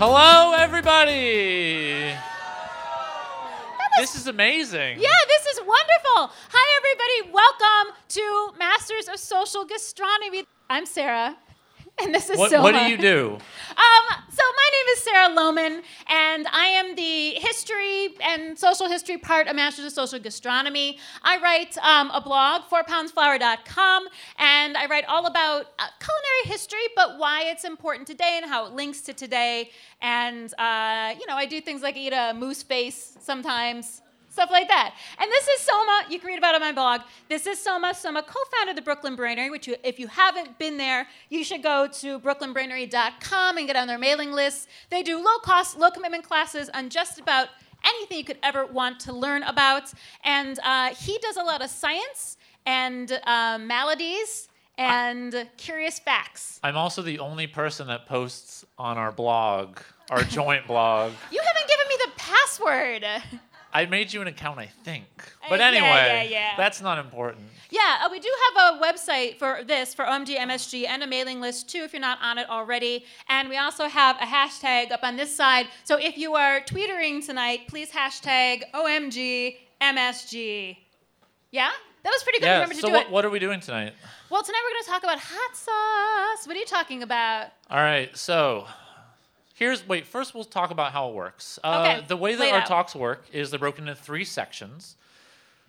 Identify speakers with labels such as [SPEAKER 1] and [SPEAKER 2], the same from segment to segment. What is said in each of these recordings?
[SPEAKER 1] Hello, everybody. This is amazing.
[SPEAKER 2] Yeah, this is wonderful. Hi, everybody. Welcome to Masters of Social Gastronomy. I'm Sarah, and this is
[SPEAKER 1] What,
[SPEAKER 2] Soma.
[SPEAKER 1] what do you do?
[SPEAKER 2] Um, so my name is Sarah Lohman, and I am the history and social history part of Masters of Social Gastronomy. I write um, a blog, fourpoundsflour.com, and I write all about uh, culinary history, but why it's important today and how it links to today. And uh, you know, I do things like eat a moose face sometimes. Stuff like that. And this is Soma. You can read about it on my blog. This is Soma. Soma co-founded the Brooklyn Brainery, which you, if you haven't been there, you should go to brooklynbrainery.com and get on their mailing list. They do low-cost, low-commitment classes on just about anything you could ever want to learn about. And uh, he does a lot of science and uh, maladies and curious facts.
[SPEAKER 1] I'm also the only person that posts on our blog, our joint blog.
[SPEAKER 2] You haven't given me the password.
[SPEAKER 1] I made you an account, I think.
[SPEAKER 2] Uh,
[SPEAKER 1] But anyway,
[SPEAKER 2] yeah, yeah.
[SPEAKER 1] that's not important.
[SPEAKER 2] Yeah, uh, we do have a website for this, for OMG MSG, and a mailing list too if you're not on it already. And we also have a hashtag up on this side. So if you are tweetering tonight, please hashtag OMG MSG. Yeah? That was pretty good.
[SPEAKER 1] Yeah.
[SPEAKER 2] Remember to
[SPEAKER 1] So
[SPEAKER 2] do
[SPEAKER 1] what,
[SPEAKER 2] it.
[SPEAKER 1] what are we doing tonight?
[SPEAKER 2] Well, tonight we're going to talk about hot sauce. What are you talking about?
[SPEAKER 1] All right. So here's wait. First, we'll talk about how it works. Uh,
[SPEAKER 2] Okay,
[SPEAKER 1] The way that our
[SPEAKER 2] out.
[SPEAKER 1] talks work is they're broken into three sections.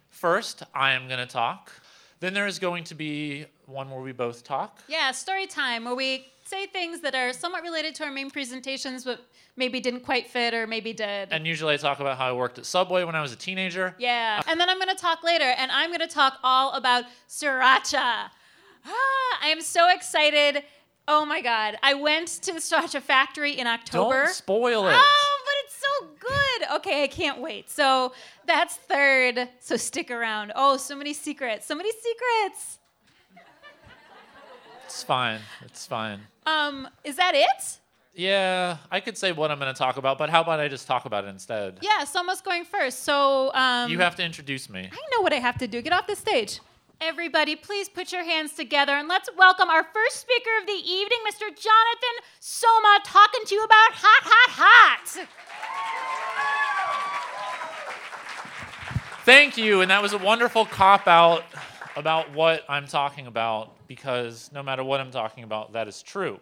[SPEAKER 1] First, I am going to talk. Then there is going to be one where we both talk.
[SPEAKER 2] Yeah, story time, where we say things that are somewhat related to our main presentations, but maybe didn't quite fit or maybe did.
[SPEAKER 1] And usually I talk about how I worked at Subway when I was a teenager.
[SPEAKER 2] Yeah. And then I'm going to talk later, and I'm going to talk all about sriracha. Ah, I am so excited. Oh my God. I went to the sriracha factory in October.
[SPEAKER 1] Don't spoil it.
[SPEAKER 2] Oh, but it's so good. Okay, I can't wait. So that's third. So stick around. Oh, so many secrets. So many secrets.
[SPEAKER 1] It's fine. It's fine.
[SPEAKER 2] Um, is that it?
[SPEAKER 1] Yeah, I could say what I'm going to talk about, but how about I just talk about it instead?
[SPEAKER 2] Yeah, Soma's going first. So um,
[SPEAKER 1] You have to introduce me.
[SPEAKER 2] I know what I have to do. Get off the stage. Everybody, please put your hands together and let's welcome our first speaker of the evening, Mr. Jonathan Soma, talking to you about hot, hot, hot.
[SPEAKER 1] Thank you. And that was a wonderful cop out about what I'm talking about because no matter what I'm talking about, that is true.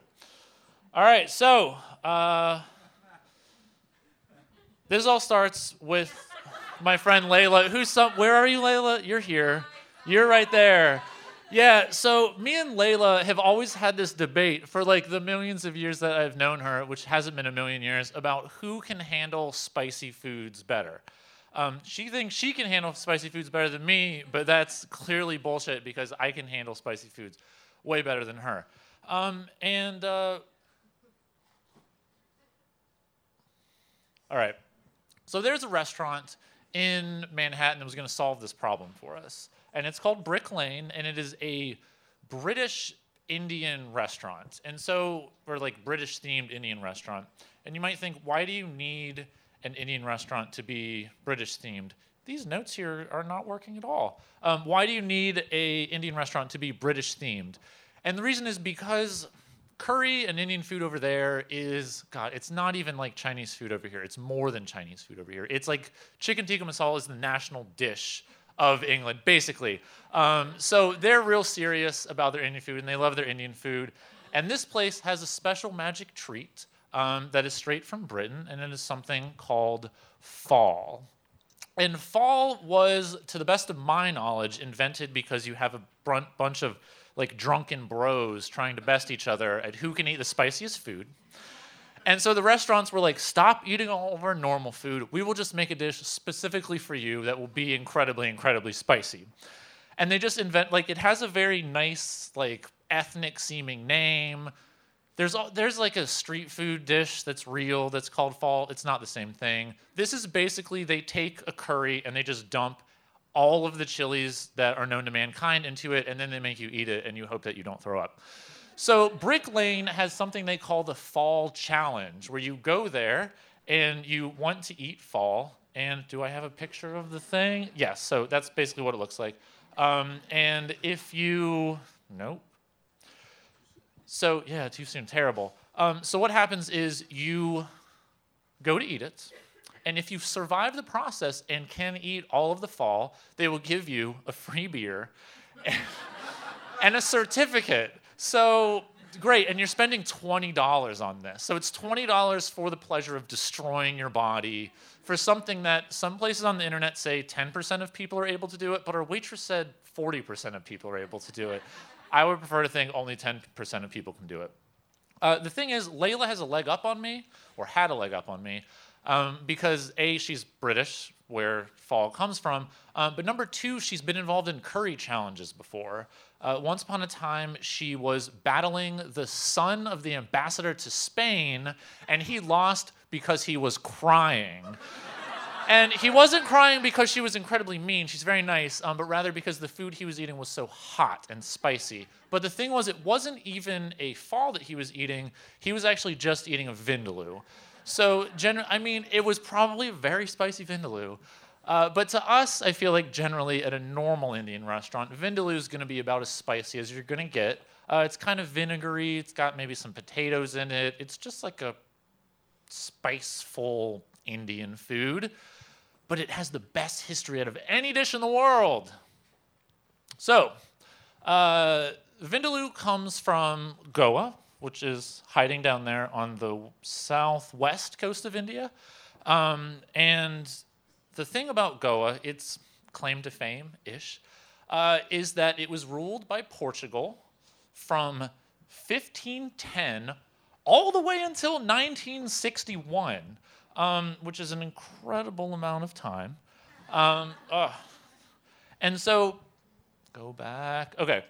[SPEAKER 1] All right, so uh, this all starts with my friend Layla. Who's some? Where are you, Layla? You're here. You're right there. Yeah. So me and Layla have always had this debate for like the millions of years that I've known her, which hasn't been a million years, about who can handle spicy foods better. Um, she thinks she can handle spicy foods better than me, but that's clearly bullshit because I can handle spicy foods way better than her. Um, and uh, all right, so there's a restaurant in Manhattan that was going to solve this problem for us, and it's called Brick Lane, and it is a British Indian restaurant, and so or like British themed Indian restaurant. And you might think, why do you need an Indian restaurant to be British themed? These notes here are not working at all. Um, why do you need a Indian restaurant to be British themed? And the reason is because curry and Indian food over there is God. It's not even like Chinese food over here. It's more than Chinese food over here. It's like chicken tikka masala is the national dish of England, basically. Um, so they're real serious about their Indian food and they love their Indian food. And this place has a special magic treat um, that is straight from Britain, and it is something called phaal. And phaal was, to the best of my knowledge, invented because you have a bunch of like drunken bros trying to best each other at who can eat the spiciest food. And so the restaurants were like, stop eating all of our normal food. We will just make a dish specifically for you that will be incredibly, incredibly spicy. And they just invent like it has a very nice, like ethnic seeming name. There's there's like a street food dish that's real that's called phaal. It's not the same thing. This is basically they take a curry and they just dump all of the chilies that are known to mankind into it, and then they make you eat it, and you hope that you don't throw up. So Brick Lane has something they call the Phaal Challenge, where you go there and you want to eat phaal. And do I have a picture of the thing? Yes. So that's basically what it looks like. Um, and if you nope. So yeah, too soon. Terrible. Um, so what happens is you go to eat it, and if you survive the process and can eat all of the phaal, they will give you a free beer and a certificate. So great, and you're spending $20 on this. So it's $20 for the pleasure of destroying your body for something that some places on the internet say 10% of people are able to do it, but our waitress said 40% of people are able to do it. I would prefer to think only 10% of people can do it. Uh, the thing is, Layla has a leg up on me, or had a leg up on me, um, because A, she's British, where phaal comes from, um, but number two, she's been involved in curry challenges before. Uh, once upon a time, she was battling the son of the ambassador to Spain, and he lost because he was crying. and he wasn't crying because she was incredibly mean. She's very nice, um, but rather because the food he was eating was so hot and spicy. But the thing was, it wasn't even a phaal that he was eating. He was actually just eating a vindaloo. So, gen- I mean, it was probably a very spicy vindaloo. Uh, but to us, I feel like generally at a normal Indian restaurant, vindaloo is going to be about as spicy as you're going to get. Uh, it's kind of vinegary. It's got maybe some potatoes in it. It's just like a spiceful Indian food, but it has the best history out of any dish in the world. So, uh, vindaloo comes from Goa, which is hiding down there on the southwest coast of India. Um, and the thing about Goa, its claim to fame ish, uh, is that it was ruled by Portugal from 1510 all the way until 1961, um, which is an incredible amount of time. Um, and so, go back. Okay.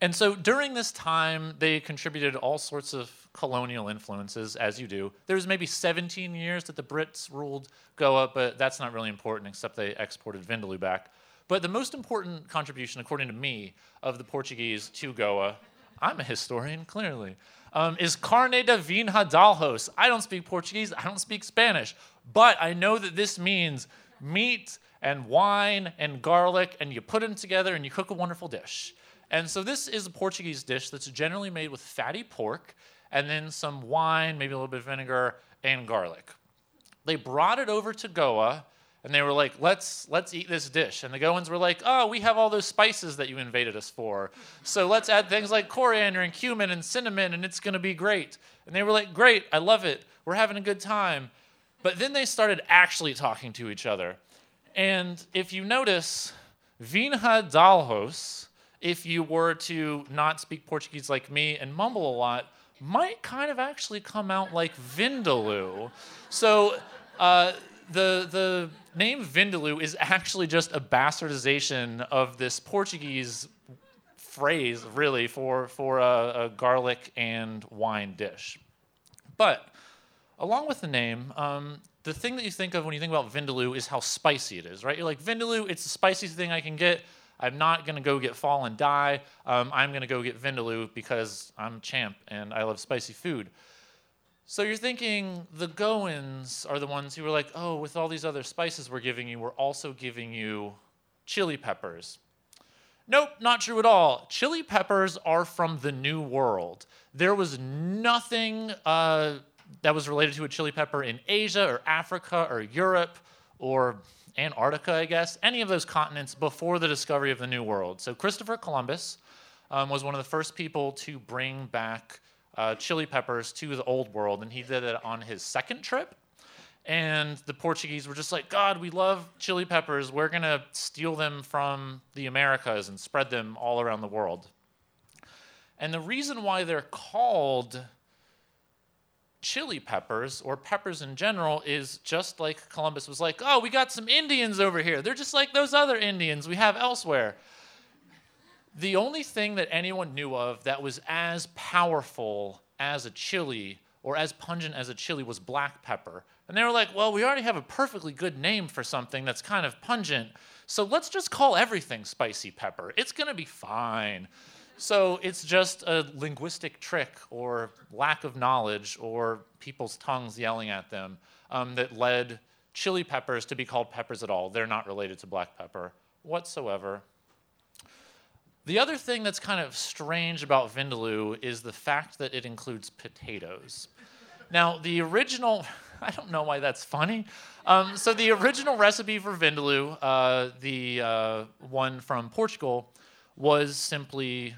[SPEAKER 1] And so during this time, they contributed all sorts of colonial influences, as you do. There's maybe 17 years that the Brits ruled Goa, but that's not really important except they exported Vindaloo back. But the most important contribution, according to me, of the Portuguese to Goa, I'm a historian, clearly, um, is carne de vinha d'alhos. I don't speak Portuguese, I don't speak Spanish, but I know that this means meat and wine and garlic, and you put them together and you cook a wonderful dish. And so this is a Portuguese dish that's generally made with fatty pork and then some wine, maybe a little bit of vinegar, and garlic. They brought it over to Goa and they were like, let's, let's eat this dish. And the Goans were like, oh, we have all those spices that you invaded us for. So let's add things like coriander and cumin and cinnamon and it's going to be great. And they were like, great, I love it. We're having a good time. But then they started actually talking to each other. And if you notice, Vinha d'Alhos, if you were to not speak Portuguese like me and mumble a lot, might kind of actually come out like Vindaloo. So uh, the, the name Vindaloo is actually just a bastardization of this Portuguese phrase, really, for, for a, a garlic and wine dish. But along with the name, um, the thing that you think of when you think about Vindaloo is how spicy it is, right? You're like, Vindaloo, it's the spiciest thing I can get. I'm not going to go get Phaal and Die. Um, I'm going to go get Vindaloo because I'm champ and I love spicy food. So you're thinking the Goans are the ones who were like, oh, with all these other spices we're giving you, we're also giving you chili peppers. Nope, not true at all. Chili peppers are from the New World. There was nothing uh, that was related to a chili pepper in Asia or Africa or Europe or Antarctica, I guess, any of those continents before the discovery of the New World. So Christopher Columbus um, was one of the first people to bring back uh, chili peppers to the Old World, and he did it on his second trip. And the Portuguese were just like, God, we love chili peppers. We're going to steal them from the Americas and spread them all around the world. And the reason why they're called chili peppers or peppers in general is just like Columbus was like, oh, we got some Indians over here. They're just like those other Indians we have elsewhere. The only thing that anyone knew of that was as powerful as a chili or as pungent as a chili was black pepper. And they were like, well, we already have a perfectly good name for something that's kind of pungent. So let's just call everything spicy pepper. It's going to be fine. So it's just a linguistic trick or lack of knowledge or people's tongues yelling at them um, that led chili peppers to be called peppers at all. They're not related to black pepper whatsoever. The other thing that's kind of strange about Vindaloo is the fact that it includes potatoes. Now, the original, I don't know why that's funny. Um, so, the original recipe for Vindaloo, uh, the uh, one from Portugal, was simply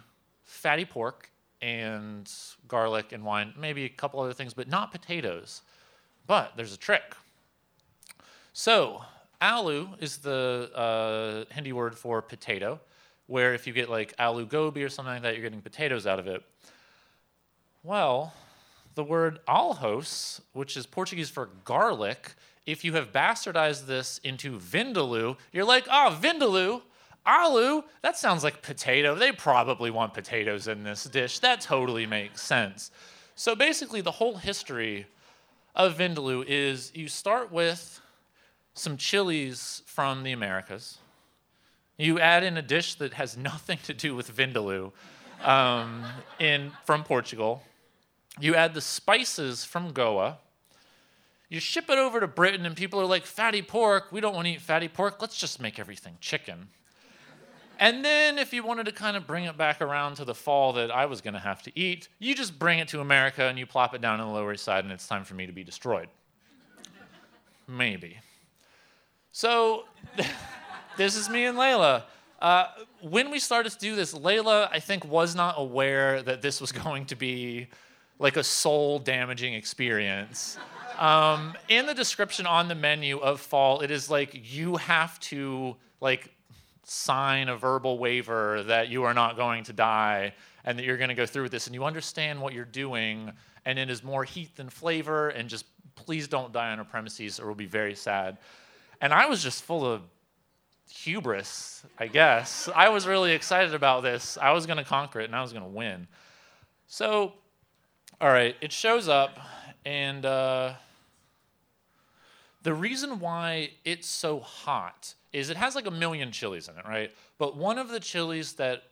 [SPEAKER 1] fatty pork and garlic and wine, maybe a couple other things, but not potatoes. But there's a trick. So, alu is the uh, Hindi word for potato, where if you get like alu gobi or something like that, you're getting potatoes out of it. Well, the word alhos, which is Portuguese for garlic, if you have bastardized this into vindaloo, you're like, oh, vindaloo, alu, that sounds like potato. They probably want potatoes in this dish. That totally makes sense. So basically, the whole history of vindaloo is you start with some chilies from the Americas. You add in a dish that has nothing to do with vindaloo um, in, from Portugal. You add the spices from Goa. You ship it over to Britain, and people are like, fatty pork, we don't want to eat fatty pork, let's just make everything chicken. And then, if you wanted to kind of bring it back around to the phaal that I was going to have to eat, you just bring it to America and you plop it down in the Lower East Side, and it's time for me to be destroyed. Maybe. So, this is me and Layla. Uh, when we started to do this, Layla, I think, was not aware that this was going to be like a soul damaging experience. Um, in the description on the menu of phaal, it is like you have to like sign a verbal waiver that you are not going to die and that you're going to go through with this and you understand what you're doing and it is more heat than flavor and just please don't die on our premises or we'll be very sad. And I was just full of hubris, I guess. I was really excited about this. I was going to conquer it and I was going to win. So, all right, it shows up and uh, the reason why it's so hot is it has like a million chilies in it, right? But one of the chilies that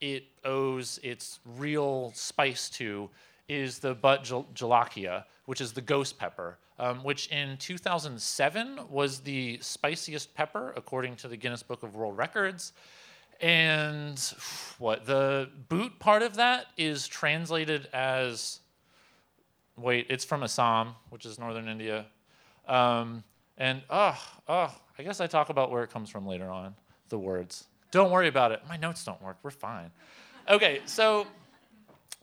[SPEAKER 1] it owes its real spice to is the bhut jolokia, which is the ghost pepper, um, which in 2007 was the spiciest pepper according to the Guinness Book of World Records. And what the boot part of that is translated as wait, it's from Assam, which is northern India. Um, and oh, oh, I guess I talk about where it comes from later on, the words. Don't worry about it. My notes don't work. We're fine. Okay, so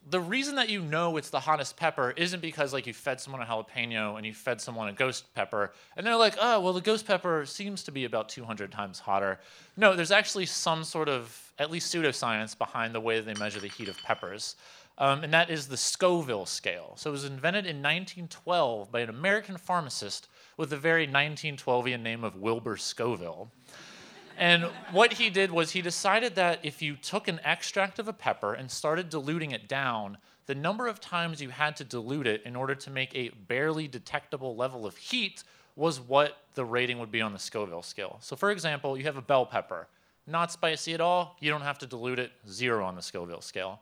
[SPEAKER 1] the reason that you know it's the hottest pepper isn't because like you fed someone a jalapeno and you fed someone a ghost pepper and they're like, oh, well, the ghost pepper seems to be about 200 times hotter. No, there's actually some sort of at least pseudoscience behind the way that they measure the heat of peppers um, and that is the Scoville scale. So it was invented in 1912 by an American pharmacist with the very 1912ian name of Wilbur Scoville. And what he did was he decided that if you took an extract of a pepper and started diluting it down, the number of times you had to dilute it in order to make a barely detectable level of heat was what the rating would be on the Scoville scale. So, for example, you have a bell pepper, not spicy at all, you don't have to dilute it, zero on the Scoville scale.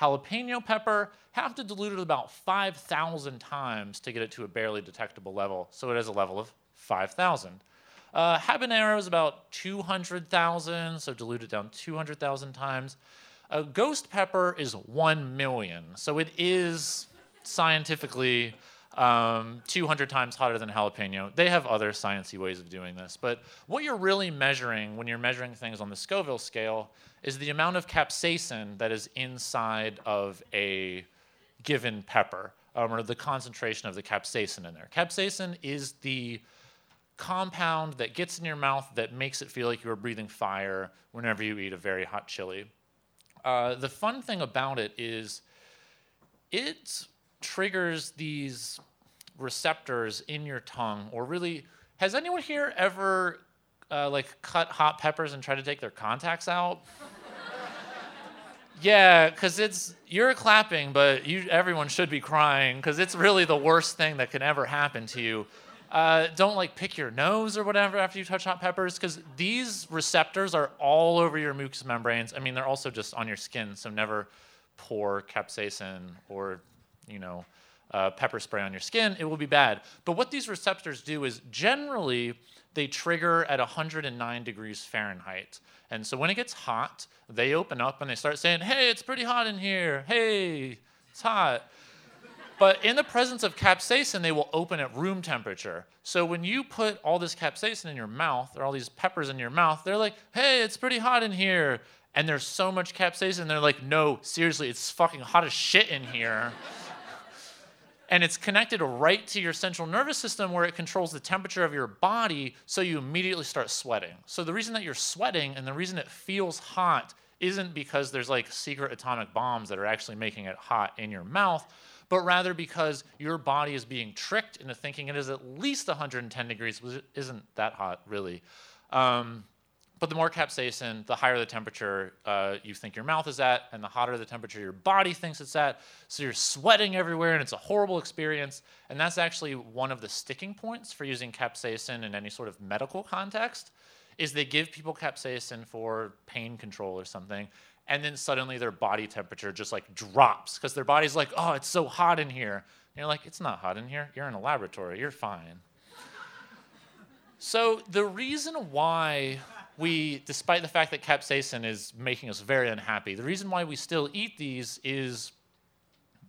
[SPEAKER 1] Jalapeno pepper, have to dilute it about 5,000 times to get it to a barely detectable level. So it has a level of 5,000. Uh, habanero is about 200,000, so dilute it down 200,000 times. A ghost pepper is 1 million, so it is scientifically um, 200 times hotter than jalapeno. They have other sciencey ways of doing this, but what you're really measuring when you're measuring things on the Scoville scale is the amount of capsaicin that is inside of a given pepper, um, or the concentration of the capsaicin in there. Capsaicin is the compound that gets in your mouth that makes it feel like you're breathing fire whenever you eat a very hot chili. Uh, the fun thing about it is it triggers these receptors in your tongue, or really, has anyone here ever uh, like cut hot peppers and tried to take their contacts out? Yeah, because it's you're clapping, but you everyone should be crying because it's really the worst thing that can ever happen to you. Uh, don't like pick your nose or whatever after you touch hot peppers because these receptors are all over your mucous membranes. I mean, they're also just on your skin, so never pour capsaicin or you know uh, pepper spray on your skin, it will be bad. But what these receptors do is generally they trigger at 109 degrees Fahrenheit. And so when it gets hot, they open up and they start saying, hey, it's pretty hot in here. Hey, it's hot. But in the presence of capsaicin, they will open at room temperature. So when you put all this capsaicin in your mouth, or all these peppers in your mouth, they're like, hey, it's pretty hot in here. And there's so much capsaicin, they're like, no, seriously, it's fucking hot as shit in here and it's connected right to your central nervous system where it controls the temperature of your body so you immediately start sweating. So the reason that you're sweating and the reason it feels hot isn't because there's like secret atomic bombs that are actually making it hot in your mouth, but rather because your body is being tricked into thinking it is at least 110 degrees, which isn't that hot really. Um, but the more capsaicin, the higher the temperature uh, you think your mouth is at, and the hotter the temperature your body thinks it's at. So you're sweating everywhere, and it's a horrible experience. And that's actually one of the sticking points for using capsaicin in any sort of medical context. Is they give people capsaicin for pain control or something, and then suddenly their body temperature just like drops because their body's like, "Oh, it's so hot in here." And you're like, "It's not hot in here. You're in a laboratory. You're fine." so the reason why we, despite the fact that capsaicin is making us very unhappy, the reason why we still eat these is,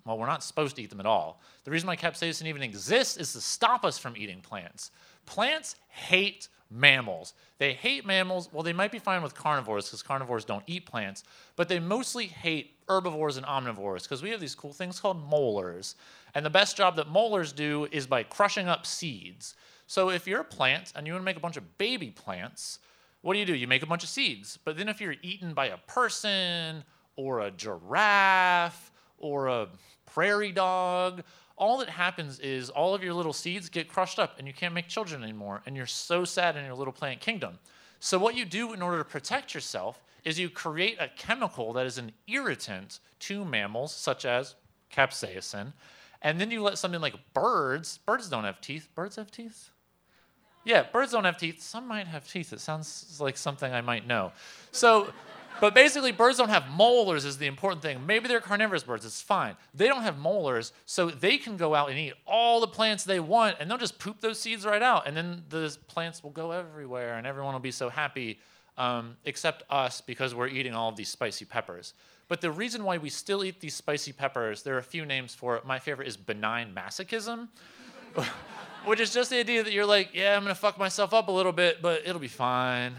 [SPEAKER 1] well, we're not supposed to eat them at all. The reason why capsaicin even exists is to stop us from eating plants. Plants hate mammals. They hate mammals. Well, they might be fine with carnivores because carnivores don't eat plants, but they mostly hate herbivores and omnivores because we have these cool things called molars. And the best job that molars do is by crushing up seeds. So if you're a plant and you want to make a bunch of baby plants, what do you do? You make a bunch of seeds. But then if you're eaten by a person or a giraffe or a prairie dog, all that happens is all of your little seeds get crushed up and you can't make children anymore. And you're so sad in your little plant kingdom. So, what you do in order to protect yourself is you create a chemical that is an irritant to mammals, such as capsaicin. And then you let something like birds, birds don't have teeth. Birds have teeth? Yeah, birds don't have teeth. Some might have teeth. It sounds like something I might know. So, but basically, birds don't have molars, is the important thing. Maybe they're carnivorous birds, it's fine. They don't have molars, so they can go out and eat all the plants they want, and they'll just poop those seeds right out. And then the plants will go everywhere, and everyone will be so happy, um, except us, because we're eating all of these spicy peppers. But the reason why we still eat these spicy peppers, there are a few names for it. My favorite is benign masochism which is just the idea that you're like, yeah, I'm gonna fuck myself up a little bit, but it'll be fine.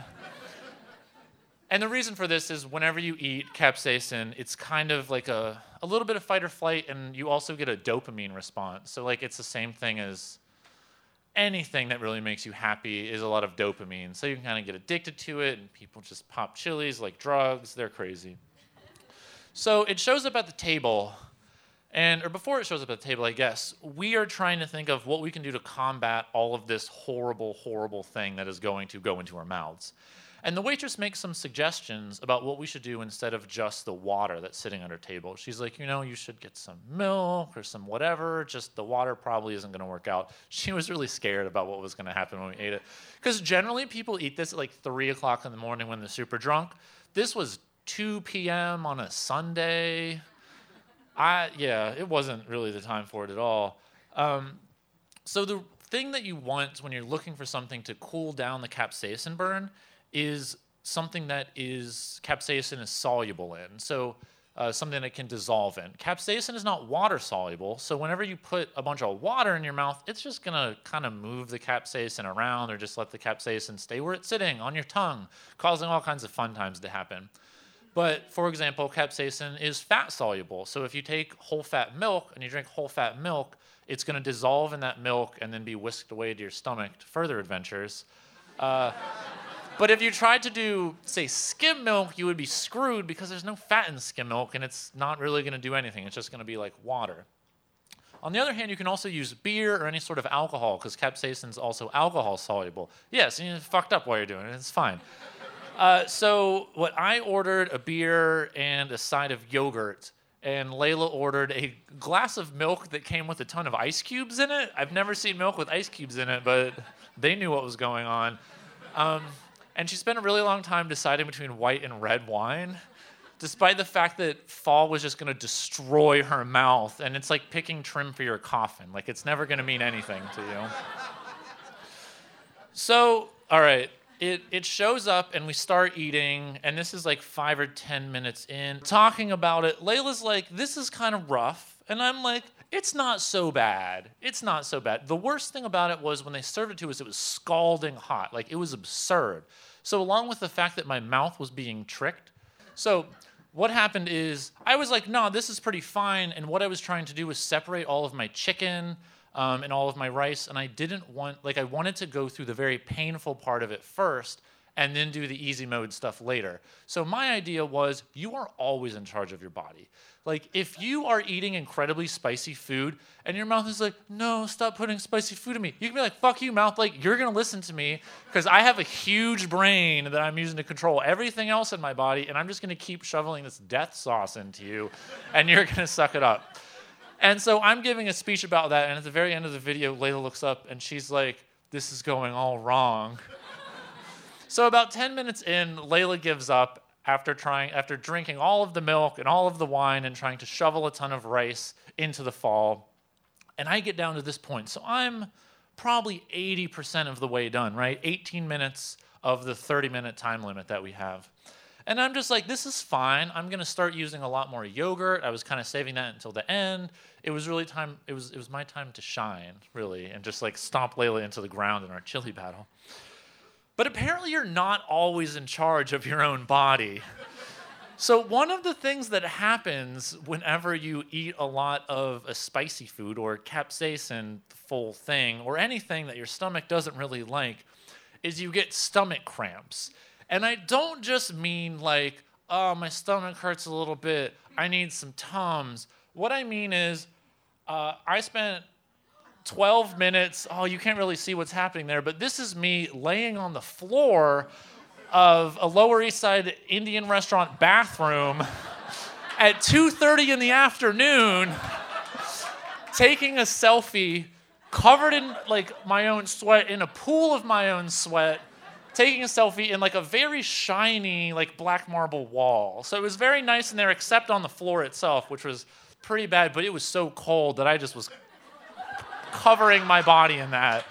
[SPEAKER 1] and the reason for this is whenever you eat capsaicin, it's kind of like a, a little bit of fight or flight, and you also get a dopamine response. So, like, it's the same thing as anything that really makes you happy is a lot of dopamine. So, you can kind of get addicted to it, and people just pop chilies like drugs. They're crazy. So, it shows up at the table and or before it shows up at the table, I guess, we are trying to think of what we can do to combat all of this horrible, horrible thing that is going to go into our mouths. And the waitress makes some suggestions about what we should do instead of just the water that's sitting on our table. She's like, you know, you should get some milk or some whatever. Just the water probably isn't going to work out. She was really scared about what was going to happen when we ate it. Because generally people eat this at like 3 o'clock in the morning when they're super drunk. This was 2 p.m. on a Sunday. I yeah, it wasn't really the time for it at all. Um, so the thing that you want when you're looking for something to cool down the capsaicin burn is something that is capsaicin is soluble in. So uh, something that can dissolve in. Capsaicin is not water soluble, so whenever you put a bunch of water in your mouth, it's just gonna kind of move the capsaicin around or just let the capsaicin stay where it's sitting on your tongue, causing all kinds of fun times to happen. But for example, capsaicin is fat soluble. So if you take whole fat milk and you drink whole fat milk, it's going to dissolve in that milk and then be whisked away to your stomach to further adventures. Uh, but if you tried to do, say, skim milk, you would be screwed because there's no fat in skim milk and it's not really going to do anything. It's just going to be like water. On the other hand, you can also use beer or any sort of alcohol because capsaicin is also alcohol soluble. Yes, you fucked up while you're doing it. It's fine. Uh, so what I ordered a beer and a side of yogurt, and Layla ordered a glass of milk that came with a ton of ice cubes in it. I've never seen milk with ice cubes in it, but they knew what was going on. Um, and she spent a really long time deciding between white and red wine. despite the fact that phaal was just going to destroy her mouth. And it's like picking trim for your coffin. Like, it's never going to mean anything to you. So, all right, it, it shows up and we start eating, and this is like five or 10 minutes in, talking about it. Layla's like, this is kind of rough. And I'm like, it's not so bad. It's not so bad. The worst thing about it was when they served it to us, it was scalding hot. Like, it was absurd. So, along with the fact that my mouth was being tricked, so what happened is I was like, no, this is pretty fine. And what I was trying to do was separate all of my chicken um, and all of my rice. And I didn't want, like, I wanted to go through the very painful part of it first and then do the easy mode stuff later. So my idea was you are always in charge of your body. Like if you are eating incredibly spicy food and your mouth is like, "No, stop putting spicy food in me." You can be like, "Fuck you, mouth." Like you're going to listen to me cuz I have a huge brain that I'm using to control everything else in my body and I'm just going to keep shoveling this death sauce into you and you're going to suck it up. And so I'm giving a speech about that and at the very end of the video Layla looks up and she's like, "This is going all wrong." So about 10 minutes in, Layla gives up after trying after drinking all of the milk and all of the wine and trying to shovel a ton of rice into the phaal. And I get down to this point. So I'm probably 80% of the way done, right? 18 minutes of the 30 minute time limit that we have. And I'm just like, this is fine. I'm gonna start using a lot more yogurt. I was kind of saving that until the end. It was really time. It was it was my time to shine, really, and just like stomp Layla into the ground in our chili battle. But apparently, you're not always in charge of your own body. So, one of the things that happens whenever you eat a lot of a spicy food or capsaicin full thing or anything that your stomach doesn't really like is you get stomach cramps. And I don't just mean like, oh, my stomach hurts a little bit, I need some Tums. What I mean is, uh, I spent 12 minutes. Oh, you can't really see what's happening there, but this is me laying on the floor of a Lower East Side Indian restaurant bathroom at 2:30 in the afternoon taking a selfie covered in like my own sweat in a pool of my own sweat taking a selfie in like a very shiny like black marble wall. So it was very nice in there except on the floor itself, which was pretty bad, but it was so cold that I just was covering my body in that.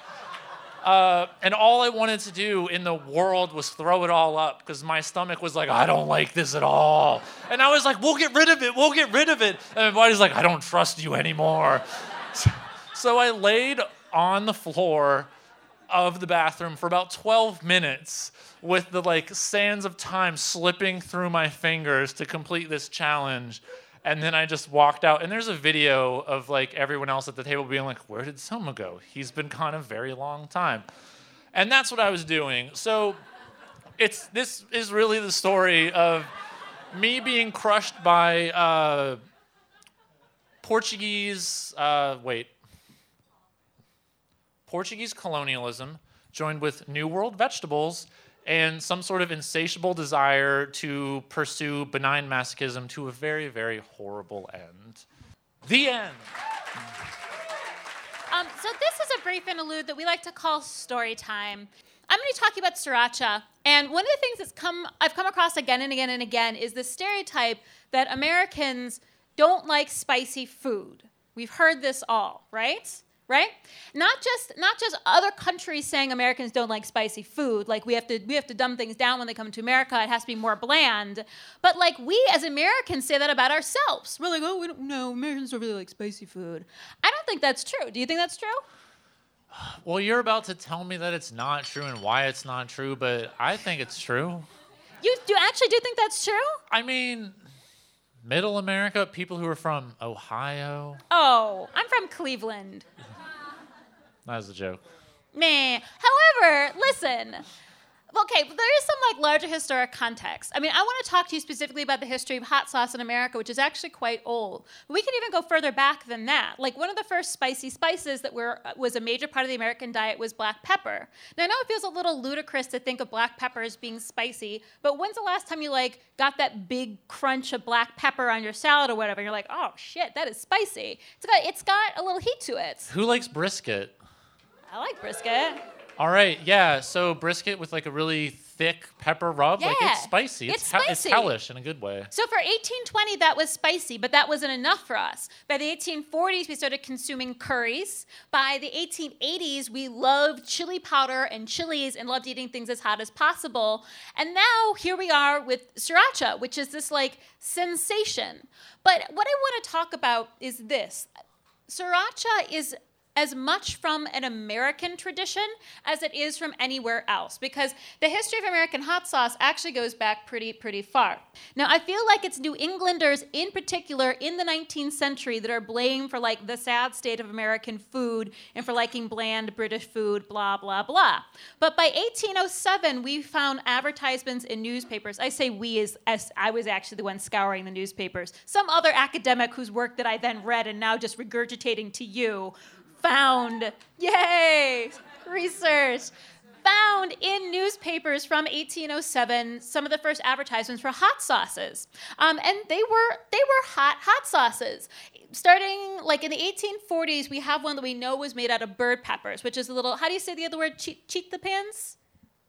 [SPEAKER 1] Uh, and all I wanted to do in the world was throw it all up because my stomach was like, I don't like this at all. And I was like, we'll get rid of it, we'll get rid of it. And my body's like, I don't trust you anymore. so I laid on the floor of the bathroom for about 12 minutes with the like sands of time slipping through my fingers to complete this challenge. And then I just walked out, and there's a video of like everyone else at the table being like, "Where did Soma go? He's been gone a very long time." And that's what I was doing. So it's this is really the story of me being crushed by uh, Portuguese. Uh, wait, Portuguese colonialism joined with New World vegetables and some sort of insatiable desire to pursue benign masochism to a very, very horrible end. The end.
[SPEAKER 2] Um, so this is a brief interlude that we like to call story time. I'm going to talk about sriracha, and one of the things that's come I've come across again and again and again is the stereotype that Americans don't like spicy food. We've heard this all, right? Right? Not just not just other countries saying americans don't like spicy food like we have to we have to dumb things down when they come to america it has to be more bland but like we as americans say that about ourselves. We're like oh we don't know americans don't really like spicy food. I don't think that's true. Do you think that's true?
[SPEAKER 1] Well you're about to tell me that it's not true and why it's not true but i think it's true.
[SPEAKER 2] You do actually do think that's true?
[SPEAKER 1] I mean middle america people who are from ohio.
[SPEAKER 2] Oh i'm from cleveland
[SPEAKER 1] that was a joke.
[SPEAKER 2] Meh. However, listen. Okay, there is some like larger historic context. I mean, I want to talk to you specifically about the history of hot sauce in America, which is actually quite old. We can even go further back than that. Like one of the first spicy spices that were uh, was a major part of the American diet was black pepper. Now I know it feels a little ludicrous to think of black pepper as being spicy, but when's the last time you like got that big crunch of black pepper on your salad or whatever? And you're like, oh shit, that is spicy. It's got it's got a little heat to it.
[SPEAKER 1] Who likes brisket?
[SPEAKER 2] I like brisket.
[SPEAKER 1] All right, yeah. So brisket with like a really thick pepper rub, like it's spicy.
[SPEAKER 2] it's
[SPEAKER 1] he- it's
[SPEAKER 2] spicy.
[SPEAKER 1] hellish in a good way.
[SPEAKER 2] So for 1820, that was spicy, but that wasn't enough for us. By the 1840s, we started consuming curries. By the 1880s, we loved chili powder and chilies and loved eating things as hot as possible. And now here we are with sriracha, which is this like sensation. But what I want to talk about is this sriracha is as much from an American tradition as it is from anywhere else because the history of American hot sauce actually goes back pretty pretty far. Now I feel like it's New Englanders in particular in the 19th century that are blamed for like the sad state of American food and for liking bland British food blah blah blah. But by 1807 we found advertisements in newspapers. I say we as, as I was actually the one scouring the newspapers. Some other academic whose work that I then read and now just regurgitating to you found, yay, research, found in newspapers from 1807 some of the first advertisements for hot sauces, um, and they were they were hot hot sauces. Starting like in the 1840s, we have one that we know was made out of bird peppers, which is a little. How do you say the other word? Cheat, cheat the pins.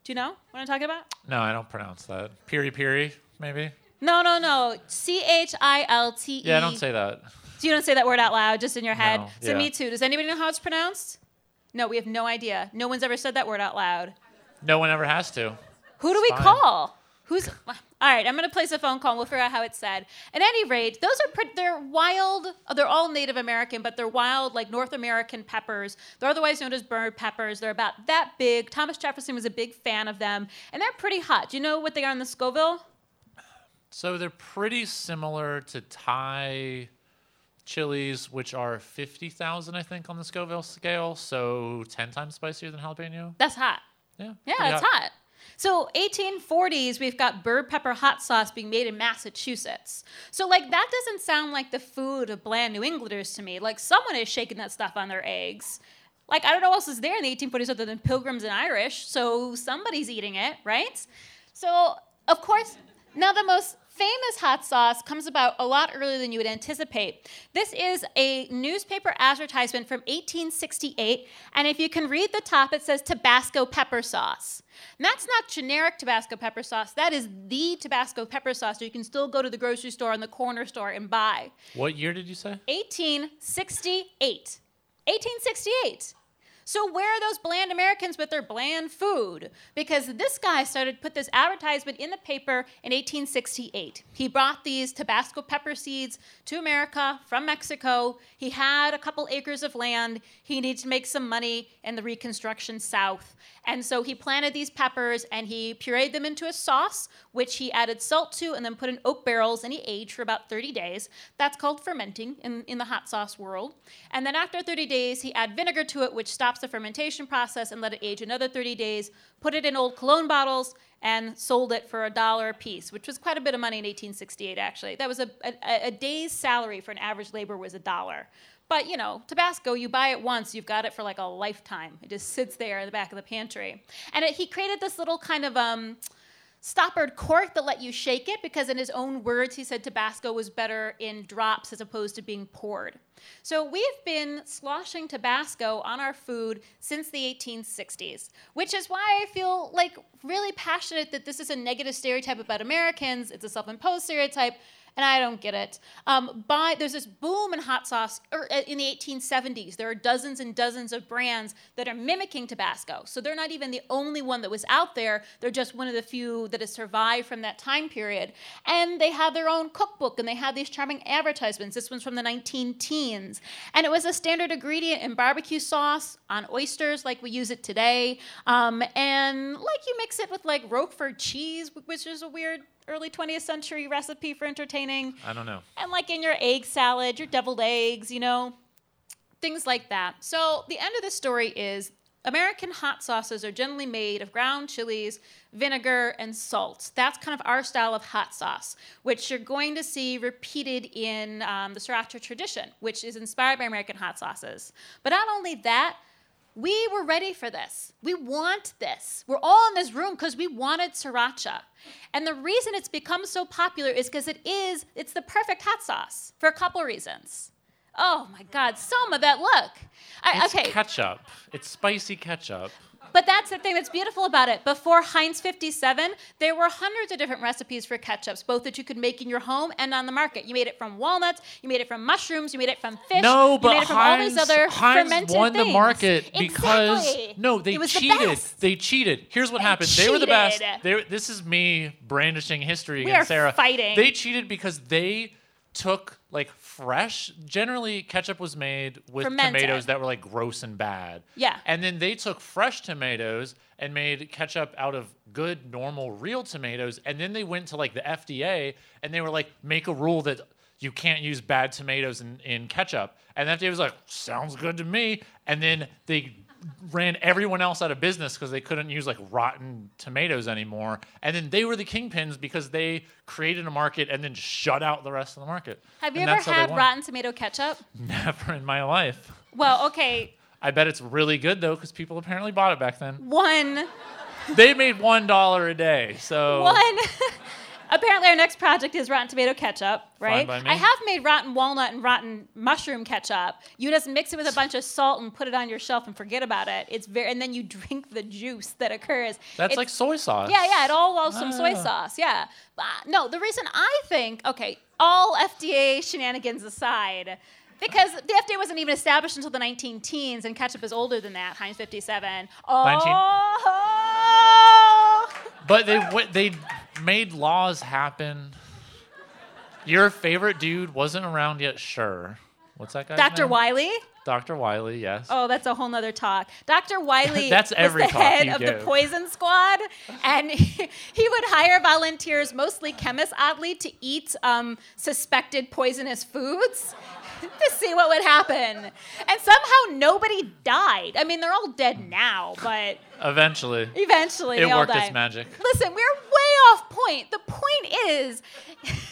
[SPEAKER 2] Do you know what I'm talking about?
[SPEAKER 1] No, I don't pronounce that. Piri piri, maybe.
[SPEAKER 2] No, no, no. C H I L T E.
[SPEAKER 1] Yeah, I don't say that.
[SPEAKER 2] So you don't say that word out loud, just in your head.
[SPEAKER 1] No,
[SPEAKER 2] So
[SPEAKER 1] yeah.
[SPEAKER 2] me too. Does anybody know how it's pronounced? No, we have no idea. No one's ever said that word out loud.
[SPEAKER 1] No one ever has to.
[SPEAKER 2] Who do we
[SPEAKER 1] fine.
[SPEAKER 2] call? Who's all right? I'm gonna place a phone call. and We'll figure out how it's said. At any rate, those are pre- they're wild. They're all Native American, but they're wild, like North American peppers. They're otherwise known as bird peppers. They're about that big. Thomas Jefferson was a big fan of them, and they're pretty hot. Do you know what they are in the Scoville?
[SPEAKER 1] So they're pretty similar to Thai chilies, which are 50,000, I think, on the Scoville scale. So 10 times spicier than jalapeno.
[SPEAKER 2] That's hot.
[SPEAKER 1] Yeah.
[SPEAKER 2] Yeah,
[SPEAKER 1] pretty
[SPEAKER 2] it's hot. So 1840s, we've got bird pepper hot sauce being made in Massachusetts. So like that doesn't sound like the food of bland New Englanders to me. Like someone is shaking that stuff on their eggs. Like I don't know what else is there in the 1840s other than Pilgrims and Irish. So somebody's eating it, right? So of course, now the most famous hot sauce comes about a lot earlier than you would anticipate. This is a newspaper advertisement from 1868, and if you can read the top, it says Tabasco pepper sauce. And that's not generic Tabasco pepper sauce. That is the Tabasco pepper sauce that you can still go to the grocery store and the corner store and buy.
[SPEAKER 1] What year did you say?
[SPEAKER 2] 1868. 1868. So where are those bland Americans with their bland food? Because this guy started put this advertisement in the paper in 1868. He brought these Tabasco pepper seeds to America from Mexico. He had a couple acres of land. He needed to make some money in the Reconstruction South. And so he planted these peppers and he pureed them into a sauce, which he added salt to and then put in oak barrels and he aged for about 30 days. That's called fermenting in, in the hot sauce world. And then after 30 days, he add vinegar to it, which stops the fermentation process and let it age another 30 days, put it in old cologne bottles, and sold it for a dollar a piece, which was quite a bit of money in 1868, actually. That was a, a, a day's salary for an average laborer was a dollar. But you know, Tabasco, you buy it once, you've got it for like a lifetime. It just sits there in the back of the pantry. And it, he created this little kind of um, stoppered cork that let you shake it because, in his own words, he said Tabasco was better in drops as opposed to being poured. So we've been sloshing Tabasco on our food since the 1860s, which is why I feel like really passionate that this is a negative stereotype about Americans. It's a self-imposed stereotype and I don't get it. Um, by, there's this boom in hot sauce er, in the 1870s. There are dozens and dozens of brands that are mimicking Tabasco. So they're not even the only one that was out there. They're just one of the few that has survived from that time period. And they have their own cookbook and they have these charming advertisements. This one's from the 19 teens. And it was a standard ingredient in barbecue sauce, on oysters like we use it today. Um, and like you mix it with like Roquefort cheese, which is a weird early 20th century recipe for entertaining.
[SPEAKER 1] I don't know.
[SPEAKER 2] And like in your egg salad, your deviled eggs, you know, things like that. So the end of the story is American hot sauces are generally made of ground chilies, vinegar, and salt. That's kind of our style of hot sauce, which you're going to see repeated in um, the sriracha tradition, which is inspired by American hot sauces. But not only that, we were ready for this. We want this. We're all in this room because we wanted sriracha. And the reason it's become so popular is because it is, it's the perfect hot sauce for a couple reasons. Oh my God, some of that look. I,
[SPEAKER 1] It's
[SPEAKER 2] okay,
[SPEAKER 1] ketchup. It's spicy ketchup.
[SPEAKER 2] But that's the thing that's beautiful about it. Before Heinz 57, there were hundreds of different recipes for ketchups, both that you could make in your home and on the market. You made it from walnuts, you made it from mushrooms, you made it from fish.
[SPEAKER 1] No,
[SPEAKER 2] you
[SPEAKER 1] but
[SPEAKER 2] made it from
[SPEAKER 1] Heinz,
[SPEAKER 2] all these other
[SPEAKER 1] Heinz
[SPEAKER 2] fermented
[SPEAKER 1] won
[SPEAKER 2] things.
[SPEAKER 1] the market because
[SPEAKER 2] Exactly.
[SPEAKER 1] no, they
[SPEAKER 2] was the
[SPEAKER 1] cheated. They cheated. Here's what
[SPEAKER 2] They
[SPEAKER 1] happened. They were the best. They, this is me brandishing history
[SPEAKER 2] We
[SPEAKER 1] against
[SPEAKER 2] are
[SPEAKER 1] Sarah.
[SPEAKER 2] fighting.
[SPEAKER 1] They cheated because they took like fresh. Generally, ketchup was made with
[SPEAKER 2] Fermented.
[SPEAKER 1] tomatoes that were like gross and bad.
[SPEAKER 2] Yeah.
[SPEAKER 1] And then they took fresh tomatoes and made ketchup out of good, normal, real tomatoes. And then they went to like the FDA and they were like, make a rule that you can't use bad tomatoes in, in ketchup. And the FDA was like, sounds good to me. And then they ran everyone else out of business because they couldn't use like rotten tomatoes anymore. And then they were the kingpins because they created a market and then shut out the rest of the market.
[SPEAKER 2] Have you
[SPEAKER 1] And
[SPEAKER 2] ever
[SPEAKER 1] that's how they
[SPEAKER 2] had rotten tomato ketchup?
[SPEAKER 1] Never in my life.
[SPEAKER 2] Well, okay,
[SPEAKER 1] I bet it's really good though, because people apparently bought it back then.
[SPEAKER 2] one,
[SPEAKER 1] They made one dollar a day, so
[SPEAKER 2] one. Apparently, our next project is rotten tomato ketchup, right?
[SPEAKER 1] by me.
[SPEAKER 2] I have made rotten walnut and rotten mushroom ketchup. You just mix it with a bunch of salt and put it on your shelf and forget about it. It's very, and then you drink the juice that occurs.
[SPEAKER 1] that's
[SPEAKER 2] It's-
[SPEAKER 1] like soy sauce.
[SPEAKER 2] Yeah, yeah, it all loves some soy
[SPEAKER 1] Ah.
[SPEAKER 2] sauce. Yeah. But, uh, no, the reason I think, okay, all FDA shenanigans aside, because the FDA wasn't even established until the 19 teens, and ketchup is older than that, Heinz 57. Oh!
[SPEAKER 1] But they w- they made laws happen. Your favorite dude wasn't around yet, sure. What's that guy?
[SPEAKER 2] Dr. Wiley?
[SPEAKER 1] Dr. Wiley, yes.
[SPEAKER 2] Oh, that's a whole nother talk. Dr. Wiley
[SPEAKER 1] That's
[SPEAKER 2] was the head of the poison squad, and he, he would hire volunteers, mostly chemists, oddly, to eat um, suspected poisonous foods to see what would happen. And somehow nobody died. I mean, they're all dead now, but
[SPEAKER 1] Eventually,
[SPEAKER 2] eventually
[SPEAKER 1] it
[SPEAKER 2] they all
[SPEAKER 1] worked
[SPEAKER 2] died.
[SPEAKER 1] its magic.
[SPEAKER 2] Listen, we're way off point. The point is.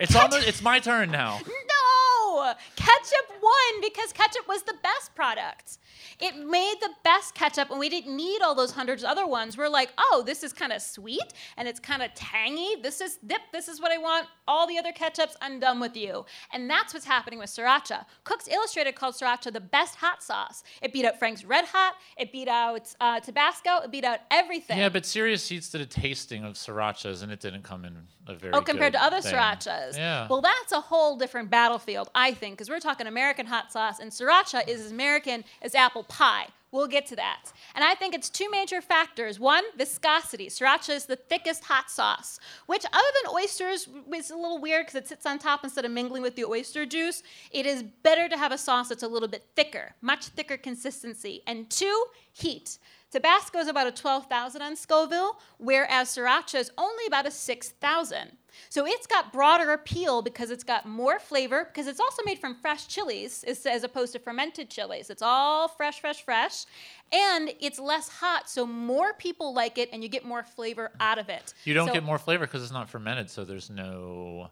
[SPEAKER 1] It's on It's my turn now.
[SPEAKER 2] No! Ketchup won because ketchup was the best product. It made the best ketchup, and we didn't need all those hundreds of other ones. We're like, oh, this is kind of sweet and it's kind of tangy. This is dip. This is what I want. All the other ketchups, I'm done with you. And that's what's happening with sriracha. Cooks Illustrated called sriracha the best hot sauce. It beat out Frank's Red Hot. It beat out uh, Tabasco. It beat out everything.
[SPEAKER 1] Yeah, but Serious Eats did a tasting of srirachas, and it didn't come in a very.
[SPEAKER 2] Oh, compared to other
[SPEAKER 1] thing.
[SPEAKER 2] srirachas.
[SPEAKER 1] Yeah.
[SPEAKER 2] Well, that's a whole different battlefield, I think, because we're talking American hot sauce, and sriracha is as American as apple pie. We'll get to that. And I think it's two major factors. One, viscosity. Sriracha is the thickest hot sauce, which, other than oysters, is a little weird because it sits on top instead of mingling with the oyster juice. It is better to have a sauce that's a little bit thicker, much thicker consistency. And two, heat. Tabasco is about a 12,000 on Scoville, whereas Sriracha is only about a 6,000. So it's got broader appeal because it's got more flavor, because it's also made from fresh chilies as, opposed to fermented chilies. It's all fresh, fresh, fresh. And it's less hot, so more people like it and you get more flavor out of it.
[SPEAKER 1] You don't
[SPEAKER 2] So
[SPEAKER 1] get more flavor because it's not fermented, so there's no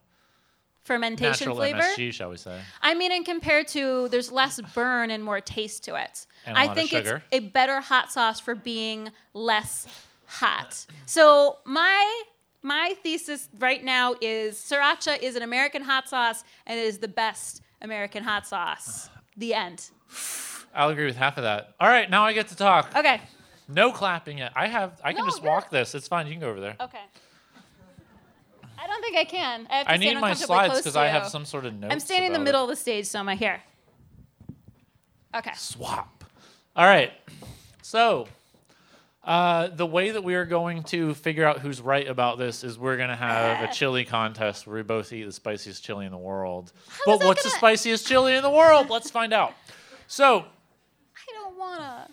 [SPEAKER 2] fermentation
[SPEAKER 1] natural
[SPEAKER 2] flavor.
[SPEAKER 1] MSG, shall we say?
[SPEAKER 2] I mean, and compared to, there's less burn and more taste to it.
[SPEAKER 1] And
[SPEAKER 2] I think it's a better hot sauce for being less hot. So my my thesis right now is sriracha is an American hot sauce and it is the best American hot sauce. The end.
[SPEAKER 1] I'll agree with half of that. All right, now I get to talk.
[SPEAKER 2] Okay.
[SPEAKER 1] No clapping yet. I have. I can
[SPEAKER 2] No,
[SPEAKER 1] just walk this. It's fine. You can go over there.
[SPEAKER 2] Okay. I don't think I can. I, have to
[SPEAKER 1] I need my slides because I have some sort of notes.
[SPEAKER 2] I'm standing in the middle
[SPEAKER 1] It.
[SPEAKER 2] of the stage, so I'm here. Okay.
[SPEAKER 1] Swap. All right. So, uh, the way that we are going to figure out who's right about this is we're going to have a chili contest where we both eat the spiciest chili in the world.
[SPEAKER 2] is
[SPEAKER 1] but what's the
[SPEAKER 2] gonna-
[SPEAKER 1] spiciest chili in the world? Let's find out. So,
[SPEAKER 2] I don't wanna.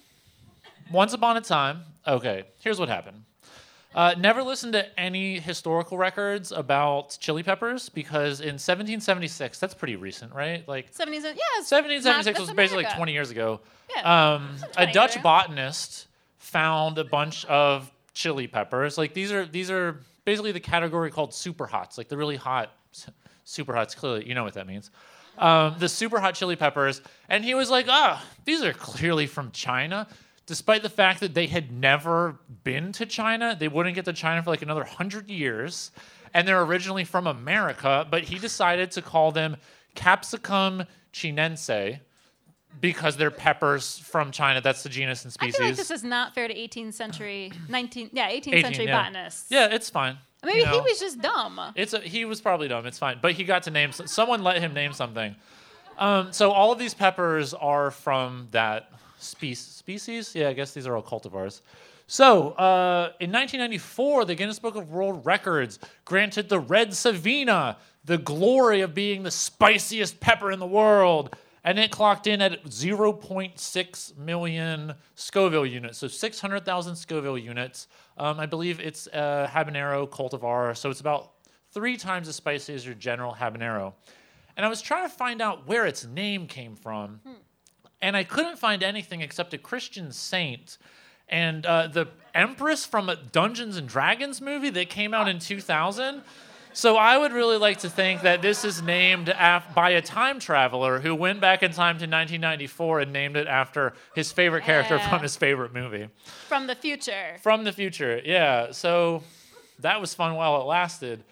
[SPEAKER 1] Once upon a time, okay, here's what happened. Uh, never listened to any historical records about chili peppers because in 1776, that's pretty recent, right? Like
[SPEAKER 2] 70s. Yeah.
[SPEAKER 1] 1776
[SPEAKER 2] not-
[SPEAKER 1] was basically like 20 years ago.
[SPEAKER 2] Yeah.
[SPEAKER 1] Um, a Dutch botanist found a bunch of chili peppers. Like these are these are basically the category called super hots, like the really hot super hots. Clearly, you know what that means. Um, the super hot chili peppers, and he was like, "Ah, these are clearly from China." Despite the fact that they had never been to China, they wouldn't get to China for like another hundred years, and they're originally from America. But he decided to call them Capsicum chinense, because they're peppers from China. That's the genus and
[SPEAKER 2] I
[SPEAKER 1] species.
[SPEAKER 2] feel like this is not fair to 18th century, 19, yeah, 18th
[SPEAKER 1] 18,
[SPEAKER 2] century
[SPEAKER 1] yeah.
[SPEAKER 2] botanists.
[SPEAKER 1] Yeah, it's fine.
[SPEAKER 2] Maybe
[SPEAKER 1] you
[SPEAKER 2] he was just dumb.
[SPEAKER 1] It's a, he was probably dumb. It's fine, but he got to name. Someone let him name something. Um, so all of these peppers are from that spe- species. Yeah, I guess these are all cultivars. So uh, in 1994, the Guinness Book of World Records granted the red Savina the glory of being the spiciest pepper in the world. And it clocked in at 0.6 million Scoville units, so 600,000 Scoville units. Um, I believe it's a habanero cultivar, so it's about three times as spicy as your general habanero. And I was trying to find out where its name came from, and I couldn't find anything except a Christian saint and uh, the Empress from a Dungeons and Dragons movie that came out in 2000. So I would really like to think that this is named af- by a time traveler who went back in time to 1994 and named it after his favorite character
[SPEAKER 2] Yeah.
[SPEAKER 1] from his favorite movie.
[SPEAKER 2] From the future.
[SPEAKER 1] From the future, yeah. So that was fun while it lasted.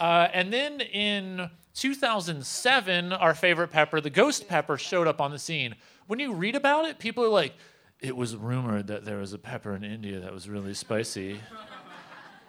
[SPEAKER 1] Uh, and then in 2007, our favorite pepper, the ghost pepper, showed up on the scene. When you read about it, people are like, it was rumored that there was a pepper in India that was really spicy.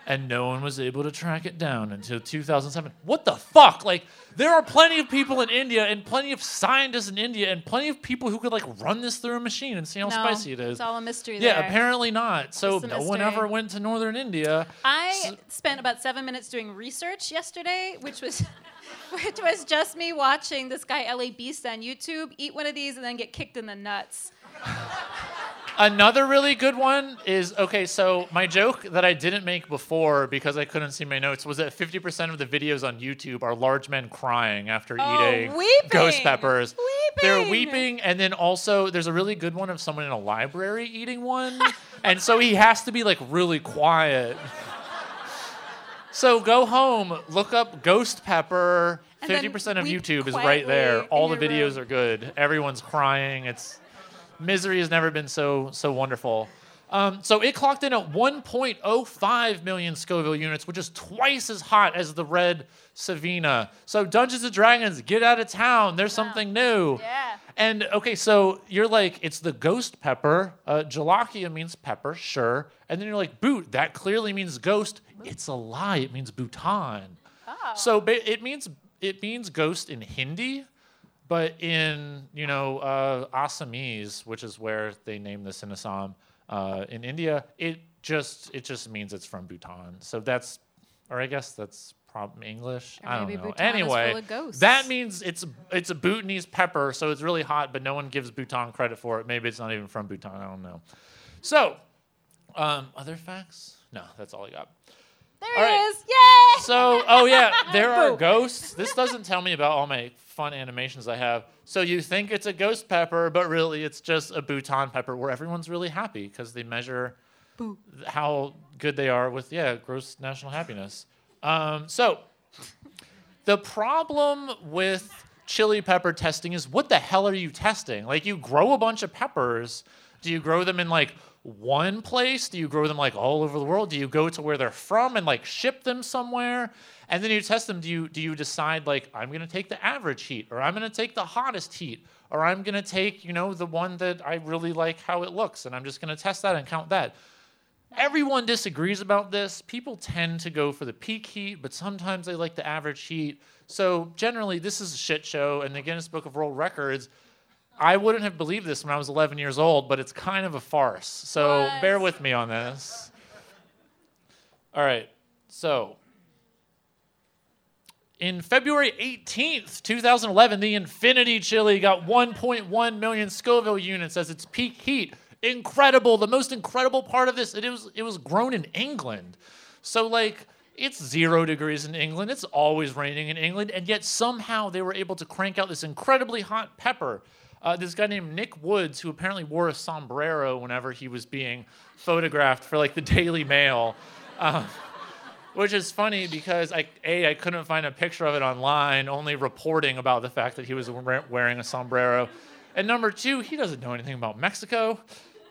[SPEAKER 1] And no one was able to track it down until 2007. What the fuck? Like, there are plenty of people in India and plenty of scientists in India and plenty of people who could, like, run this through a machine and see how
[SPEAKER 2] no,
[SPEAKER 1] spicy it is.
[SPEAKER 2] It's all a mystery
[SPEAKER 1] Yeah,
[SPEAKER 2] there.
[SPEAKER 1] apparently not. So no one ever went to northern India.
[SPEAKER 2] I spent about seven minutes doing research yesterday, which was which was just me watching this guy LA Beast on YouTube eat one of these and then get kicked in the nuts.
[SPEAKER 1] Another really good one is okay. So my joke that I didn't make before because I couldn't see my notes was that 50% of the videos on YouTube are large men crying after
[SPEAKER 2] Oh,
[SPEAKER 1] eating
[SPEAKER 2] weeping.
[SPEAKER 1] ghost peppers. They're
[SPEAKER 2] Weeping.
[SPEAKER 1] weeping, and then also there's a really good one of someone in a library eating one, and so he has to be like really quiet. So go home, look up ghost pepper. 50% of YouTube is right there. All the videos
[SPEAKER 2] room.
[SPEAKER 1] are good. Everyone's crying. It's misery has never been so so wonderful. Um, so it clocked in at 1.05 million Scoville units, which is twice as hot as the red Savina. So Dungeons and Dragons, get out of town. There's something new.
[SPEAKER 2] Yeah.
[SPEAKER 1] And okay, so you're like, it's the ghost pepper. Uh, Jolokia means pepper, sure. And then you're like, bhut, that clearly means ghost. It's a lie. It means Bhutan.
[SPEAKER 2] Oh.
[SPEAKER 1] So it means it means ghost in Hindi, but in you know uh, Assamese, which is where they name this in Assam, uh, in India, it just it just means it's from Bhutan. So that's, or I guess that's probably English.
[SPEAKER 2] Or
[SPEAKER 1] I don't
[SPEAKER 2] maybe
[SPEAKER 1] know.
[SPEAKER 2] Bhutan
[SPEAKER 1] anyway,
[SPEAKER 2] full of ghosts.
[SPEAKER 1] that means it's it's a Bhutanese pepper, so it's really hot, but no one gives Bhutan credit for it. Maybe it's not even from Bhutan. I don't know. So, um, other facts? No, that's all I got.
[SPEAKER 2] There
[SPEAKER 1] All
[SPEAKER 2] it
[SPEAKER 1] right.
[SPEAKER 2] is. Yay!
[SPEAKER 1] So, oh yeah, there are ghosts. This doesn't tell me about all my fun animations I have. So you think it's a ghost pepper, but really it's just a Bhutan pepper where everyone's really happy because they measure
[SPEAKER 2] Boo.
[SPEAKER 1] how good they are with yeah gross national happiness. Um, so the problem with chili pepper testing is what the hell are you testing? Like you grow a bunch of peppers. Do you grow them in like one place? Do you grow them like all over the world? Do you go to where they're from and like ship them somewhere? And then you test them. Do you do you decide like I'm gonna take the average heat or I'm gonna take the hottest heat or I'm gonna take, you know, the one that I really like how it looks and I'm just gonna test that and count that. Everyone disagrees about this. People tend to go for the peak heat, but sometimes they like the average heat. So generally, this is a shit show. And the Guinness Book of World Records, I wouldn't have believed this when I was 11 years old, but it's kind of a farce. So
[SPEAKER 2] What?
[SPEAKER 1] bear with me on this. All right. So in February 18th, 2011, the Infinity Chili got 1.1 million Scoville units as its peak heat. Incredible. The most incredible part of this, it was it was grown in England. So like it's 0 degrees in England. It's always raining in England and yet somehow they were able to crank out this incredibly hot pepper. Uh, this guy named Nick Woods, who apparently wore a sombrero whenever he was being photographed for like the Daily Mail. Uh, which is funny because I a I couldn't find a picture of it online, only reporting about the fact that he was wearing a sombrero, and number two, he doesn't know anything about Mexico.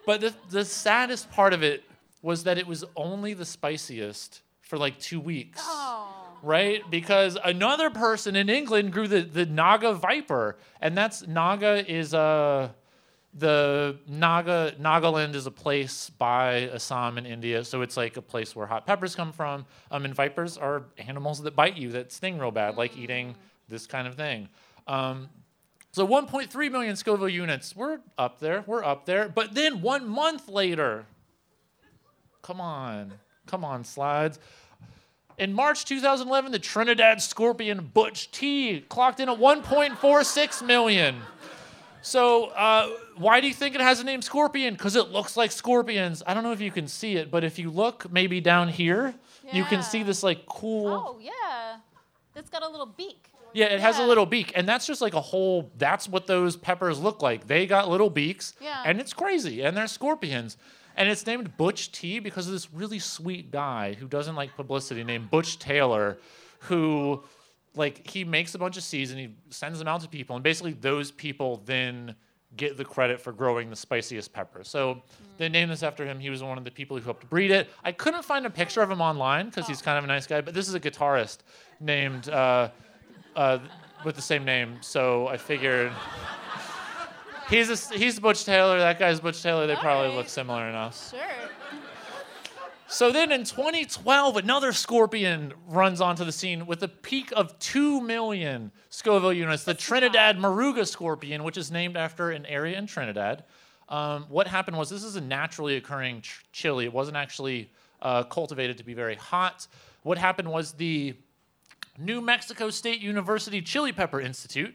[SPEAKER 1] But the the saddest part of it was that it was only the spiciest for like two weeks.
[SPEAKER 2] Oh.
[SPEAKER 1] Right? Because another person in England grew the, the Naga Viper. And that's Naga is uh the Naga Nagaland is a place by Assam in India, so it's like a place where hot peppers come from. Um, and vipers are animals that bite you that sting real bad, like eating this kind of thing. Um, so 1.3 million Scoville units. We're up there. We're up there. But then one month later, come on, come on, slides. In March 2011, the Trinidad Scorpion Butch T clocked in at 1.46 million. So, uh, why do you think it has a name Scorpion? Because it looks like scorpions. I don't know if you can see it, but if you look maybe down here, you can see this like cool.
[SPEAKER 2] Oh yeah, it's got a little beak.
[SPEAKER 1] Yeah, it has a little beak, and that's just like a whole. That's what those peppers look like. They got little beaks,
[SPEAKER 2] Yeah.
[SPEAKER 1] and it's crazy, and they're scorpions. And it's named Butch T because of this really sweet guy who doesn't like publicity named Butch Taylor, who, like, he makes a bunch of seeds and he sends them out to people, and basically those people then get the credit for growing the spiciest pepper. So they named this after him. He was one of the people who helped breed it. I couldn't find a picture of him online because he's kind of a nice guy, but this is a guitarist named. Uh, uh, with the same name, so I figured he's a, he's Butch Taylor. That guy's Butch Taylor. They probably
[SPEAKER 2] Alright.
[SPEAKER 1] look similar enough.
[SPEAKER 2] Sure.
[SPEAKER 1] So then in 2012, another scorpion runs onto the scene with a peak of 2 million Scoville units. The Trinidad Moruga scorpion, which is named after an area in Trinidad. Um, what happened was this is a naturally occurring ch- chili. It wasn't actually uh, cultivated to be very hot. What happened was the New Mexico State University Chili Pepper Institute,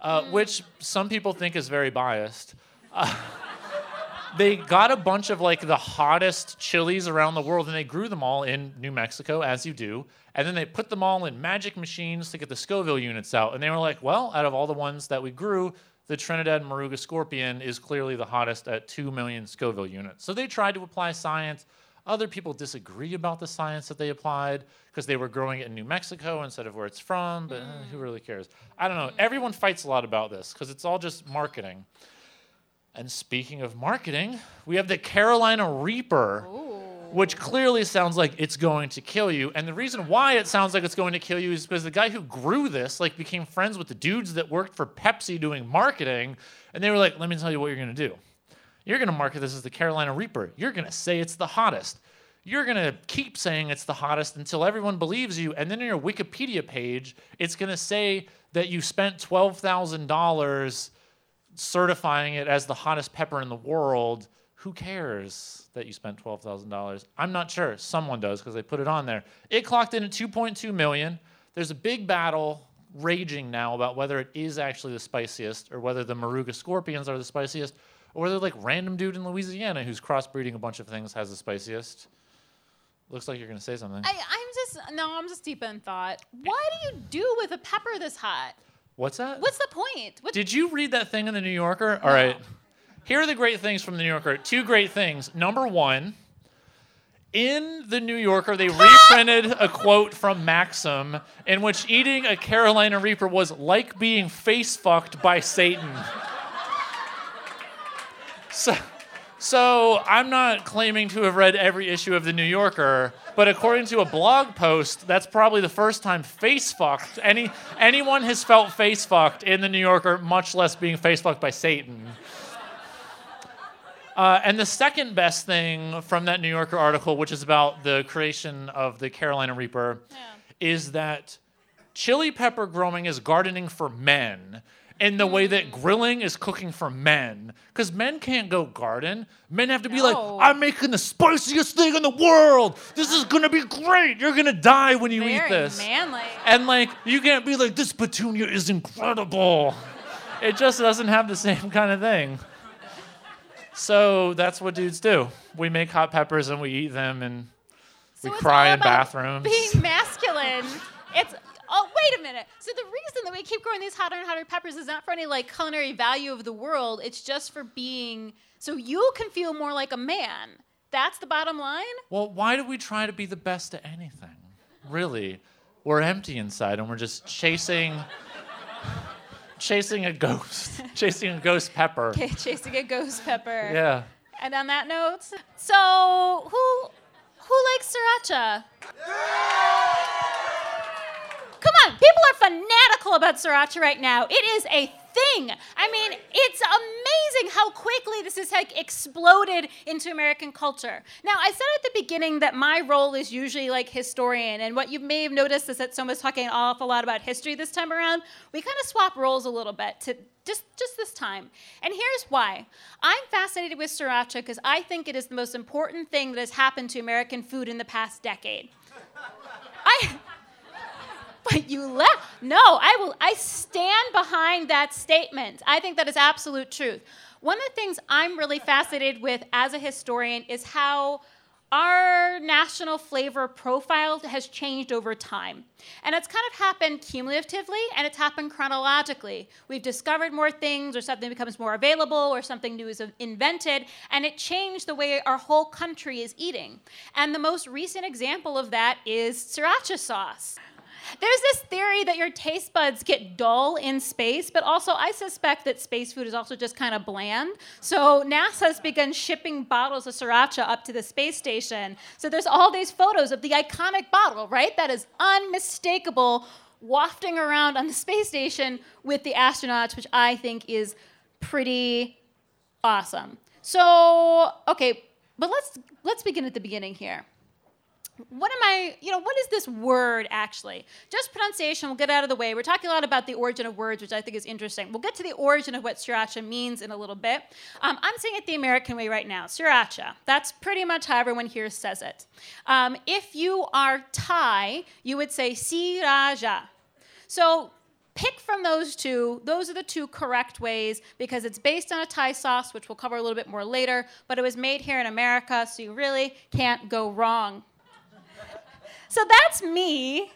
[SPEAKER 1] uh, which some people think is very biased. Uh, they got a bunch of like the hottest chilies around the world and they grew them all in New Mexico, as you do. And then they put them all in magic machines to get the Scoville units out. And they were like, well, out of all the ones that we grew, the Trinidad Moruga Scorpion is clearly the hottest at 2 million Scoville units. So they tried to apply science. Other people disagree about the science that they applied because they were growing it in New Mexico instead of where it's from, but eh, who really cares? I don't know. Everyone fights a lot about this because it's all just marketing. And speaking of marketing, we have the Carolina Reaper, which clearly sounds like it's going to kill you. And the reason why it sounds like it's going to kill you is because the guy who grew this like became friends with the dudes that worked for Pepsi doing marketing, and they were like, "Let me tell you what you're going to do. You're going to market this as the Carolina Reaper. You're going to say it's the hottest. You're going to keep saying it's the hottest until everyone believes you. And then in your Wikipedia page, it's going to say that you spent $12,000 certifying it as the hottest pepper in the world. Who cares that you spent $12,000? I'm not sure. Someone does because they put it on there. It clocked in at 2.2 million. There's a big battle raging now about whether it is actually the spiciest or whether the Moruga scorpions are the spiciest or whether like random dude in Louisiana who's crossbreeding a bunch of things has the spiciest. Looks like you're going to say something.
[SPEAKER 2] I, I'm just no, I'm just deep in thought. What do you do with a pepper this hot?
[SPEAKER 1] What's that?
[SPEAKER 2] What's the point? What,
[SPEAKER 1] Did you read that thing in the New Yorker? All right. Here are the great things from the New Yorker. Two great things. Number one, in the New Yorker, they reprinted a quote from Maxim in which eating a Carolina Reaper was like being face fucked by Satan. So, so I'm not claiming to have read every issue of the New Yorker, but according to a blog post, that's probably the first time face fucked. Any anyone has felt face fucked in the New Yorker, much less being face fucked by Satan. Uh, and the second best thing from that New Yorker article, which is about the creation of the Carolina Reaper, is that chili pepper growing is gardening for men in the way that grilling is cooking for men. Because men can't go garden. Men have to be like, I'm making the spiciest thing in the world. This is gonna be great. You're gonna die when you eat
[SPEAKER 2] very
[SPEAKER 1] this.
[SPEAKER 2] manly.
[SPEAKER 1] And like, you can't be like, this petunia is incredible. It just doesn't have the same kind of thing. So that's what dudes do. We make hot peppers and we eat them and
[SPEAKER 2] So
[SPEAKER 1] we cry in bathrooms.
[SPEAKER 2] Being masculine. It's oh wait a minute. So the reason that we keep growing these hotter and hotter peppers is not for any like culinary value of the world. It's just for being so you can feel more like a man. That's the bottom line.
[SPEAKER 1] Well, why do we try to be the best at anything? Really? We're empty inside and we're just chasing chasing a ghost. chasing a ghost pepper.
[SPEAKER 2] Okay, chasing a ghost pepper.
[SPEAKER 1] Yeah.
[SPEAKER 2] And on that note, so who who likes sriracha? Come on, people are fanatical about sriracha right now. It is a thing. I mean, it's amazing how quickly this has like exploded into American culture. Now, I said at the beginning that my role is usually like historian, and what you may have noticed is that Soma's talking an awful lot about history this time around. We kind of swap roles a little bit to just just this time. And here's why. I'm fascinated with sriracha because I think it is the most important thing that has happened to American food in the past decade. I you left. No, I will I stand behind that statement. I think that is absolute truth. One of the things I'm really fascinated with as a historian is how our national flavor profile has changed over time. And it's kind of happened cumulatively and it's happened chronologically. We've discovered more things, or something becomes more available, or something new is invented, and it changed the way our whole country is eating. And the most recent example of that is sriracha sauce. There's this theory that your taste buds get dull in space, but also I suspect that space food is also just kind of bland. So NASA has begun shipping bottles of sriracha up to the space station. So there's all these photos of the iconic bottle, right? That is unmistakable wafting around on the space station with the astronauts, which I think is pretty awesome. So, okay, but let's let's begin at the beginning here what am I, you know, what is this word actually? Just pronunciation, we'll get out of the way. We're talking a lot about the origin of words, which I think is interesting. We'll get to the origin of what sriracha means in a little bit. Um, I'm saying it the American way right now, sriracha. That's pretty much how everyone here says it. Um, if you are Thai, you would say sriracha. So pick from those two. Those are the two correct ways because it's based on a Thai sauce, which we'll cover a little bit more later, but it was made here in America, so you really can't go wrong so that's me.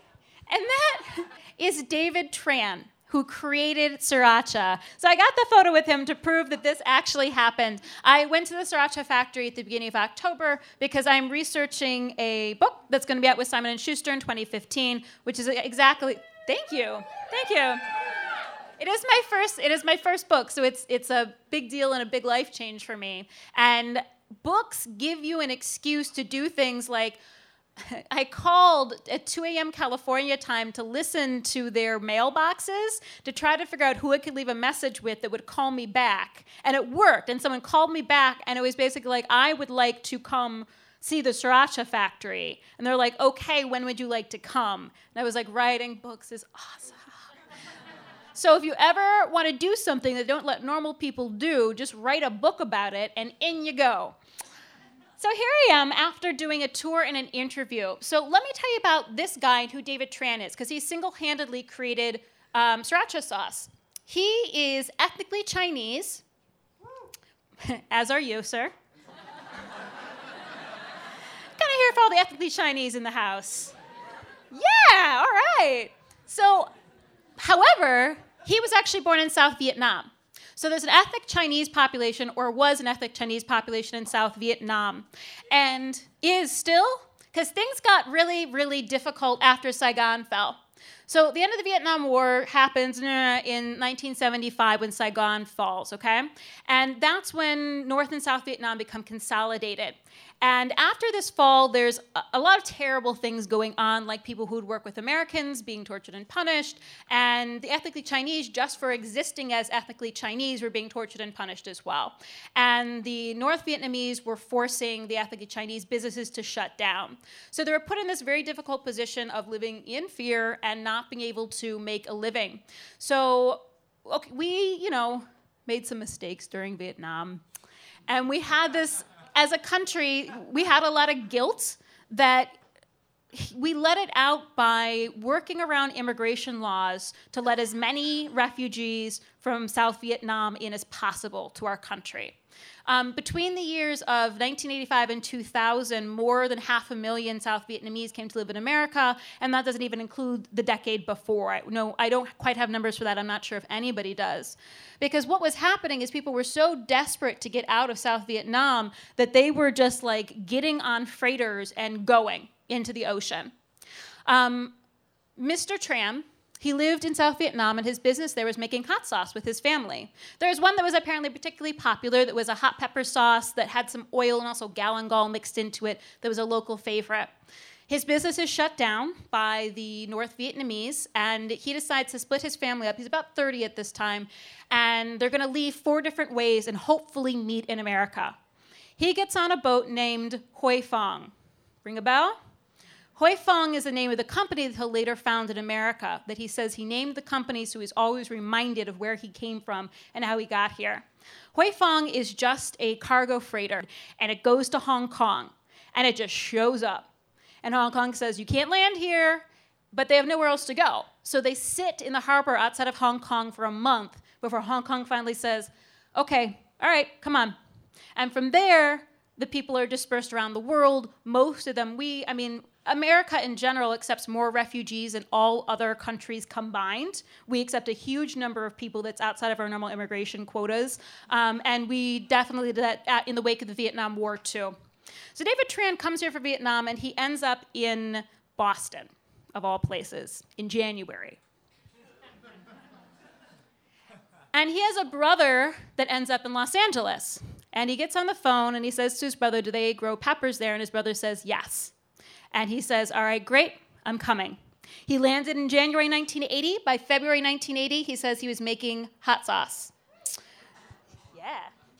[SPEAKER 2] And that is David Tran, who created Sriracha. So I got the photo with him to prove that this actually happened. I went to the Sriracha factory at the beginning of October because I'm researching a book that's going to be out with Simon & Schuster in 2015, which is exactly Thank you. Thank you. It is my first it is my first book, so it's it's a big deal and a big life change for me. And books give you an excuse to do things like I called at 2 a.m. California time to listen to their mailboxes to try to figure out who I could leave a message with that would call me back. And it worked. And someone called me back, and it was basically like, I would like to come see the Sriracha factory. And they're like, okay, when would you like to come? And I was like, writing books is awesome. so if you ever want to do something that don't let normal people do, just write a book about it, and in you go. So here I am after doing a tour and an interview. So let me tell you about this guy who David Tran is, because he single handedly created um, sriracha sauce. He is ethnically Chinese, as are you, sir. kind of here for all the ethnically Chinese in the house. Yeah, all right. So, however, he was actually born in South Vietnam. So there's an ethnic Chinese population, or was an ethnic Chinese population in South Vietnam, and is still, because things got really, really difficult after Saigon fell. So the end of the Vietnam War happens in 1975 when Saigon falls, okay? And that's when North and South Vietnam become consolidated. And after this fall, there's a, lot of terrible things going on, like people who'd work with Americans being tortured and punished, and the ethnically Chinese, just for existing as ethnically Chinese, were being tortured and punished as well. And the North Vietnamese were forcing the ethnically Chinese businesses to shut down. So they were put in this very difficult position of living in fear and not being able to make a living. So okay, we, you know, made some mistakes during Vietnam. And we had this as a country, we had a lot of guilt that we let it out by working around immigration laws to let as many refugees from South Vietnam in as possible to our country. Um, between the years of 1985 and 2000, more than half a million South Vietnamese came to live in America, and that doesn't even include the decade before. I, no, I don't quite have numbers for that. I'm not sure if anybody does. Because what was happening is people were so desperate to get out of South Vietnam that they were just like getting on freighters and going into the ocean. Um, Mr. Tran, he lived in South Vietnam, and his business there was making hot sauce with his family. There was one that was apparently particularly popular that was a hot pepper sauce that had some oil and also galangal mixed into it that was a local favorite. His business is shut down by the North Vietnamese, and he decides to split his family up. He's about 30 at this time, and they're going to leave four different ways and hopefully meet in America. He gets on a boat named Huy Fong. Ring a bell? Huy Fong is the name of the company that he'll later found in America, that he says he named the company so he's always reminded of where he came from and how he got here. Huy Fong is just a cargo freighter, and it goes to Hong Kong, and it just shows up and Hong Kong says, you can't land here, but they have nowhere else to go. So they sit in the harbor outside of Hong Kong for a month before Hong Kong finally says, okay, all right, come on. And from there, the people are dispersed around the world. Most of them, we, I mean, America in general accepts more refugees than all other countries combined. We accept a huge number of people that's outside of our normal immigration quotas. Um, and we definitely did that in the wake of the Vietnam War, too. So David Tran comes here for Vietnam and he ends up in Boston, of all places, in January. and he has a brother that ends up in Los Angeles. And he gets on the phone and he says to his brother, Do they grow peppers there? And his brother says, Yes. And he says, All right, great, I'm coming. He landed in January 1980. By February 1980, he says he was making hot sauce. Yeah.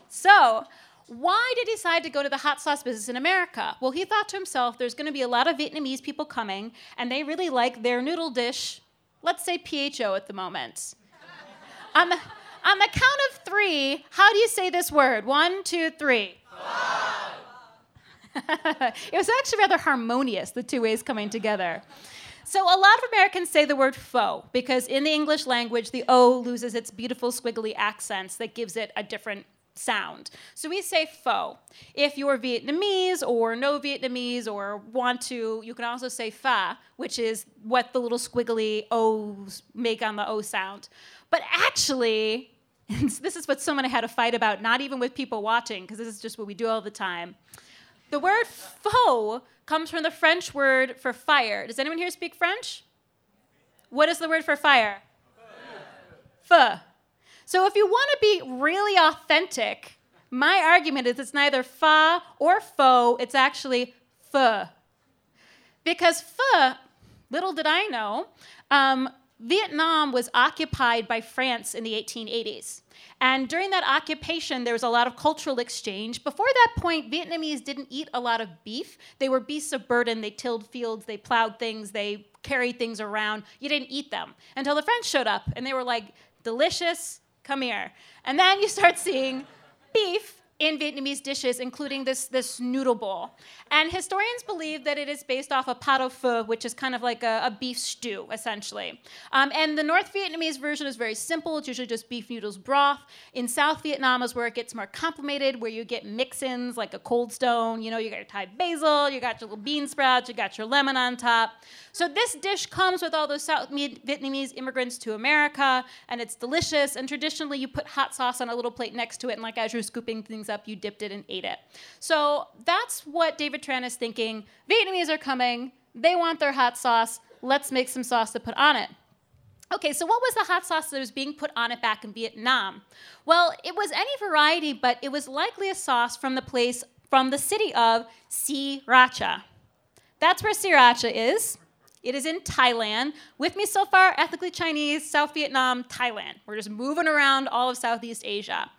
[SPEAKER 2] So why did he decide to go to the hot sauce business in America? Well, he thought to himself, there's going to be a lot of Vietnamese people coming, and they really like their noodle dish, let's say PHO at the moment. on, the, on the count of three, how do you say this word? One, two, three. it was actually rather harmonious, the two ways coming together. So, a lot of Americans say the word faux because in the English language, the O loses its beautiful squiggly accents that gives it a different sound. So we say pho. If you're Vietnamese or no Vietnamese or want to, you can also say fa, which is what the little squiggly O's make on the O sound. But actually, this is what someone had a fight about, not even with people watching, because this is just what we do all the time. The word faux comes from the French word for fire. Does anyone here speak French? What is the word for fire? Feu. So if you want to be really authentic, my argument is it's neither fa or faux, it's actually pho. Because feu, little did I know, um, Vietnam was occupied by France in the 1880s. And during that occupation, there was a lot of cultural exchange. Before that point, Vietnamese didn't eat a lot of beef. They were beasts of burden. They tilled fields, they plowed things, they carried things around. You didn't eat them until the French showed up and they were like, delicious, come here. And then you start seeing beef in Vietnamese dishes, including this, this noodle bowl. And historians believe that it is based off a pot au feu, which is kind of like a, a beef stew, essentially. Um, and the North Vietnamese version is very simple. It's usually just beef noodles broth. In South Vietnam is where it gets more complicated, where you get mix-ins like a cold stone. You know, you got your Thai basil, you got your little bean sprouts, you got your lemon on top. So this dish comes with all those South Vietnamese immigrants to America, and it's delicious. And traditionally, you put hot sauce on a little plate next to it, and like as you're scooping things up, you dipped it and ate it. So that's what David Tran is thinking. Vietnamese are coming. They want their hot sauce. Let's make some sauce to put on it. Okay, so what was the hot sauce that was being put on it back in Vietnam? Well, it was any variety, but it was likely a sauce from the place, from the city of Sriracha. That's where Sriracha is. It is in Thailand. With me so far, ethnically Chinese, South Vietnam, Thailand. We're just moving around all of Southeast Asia.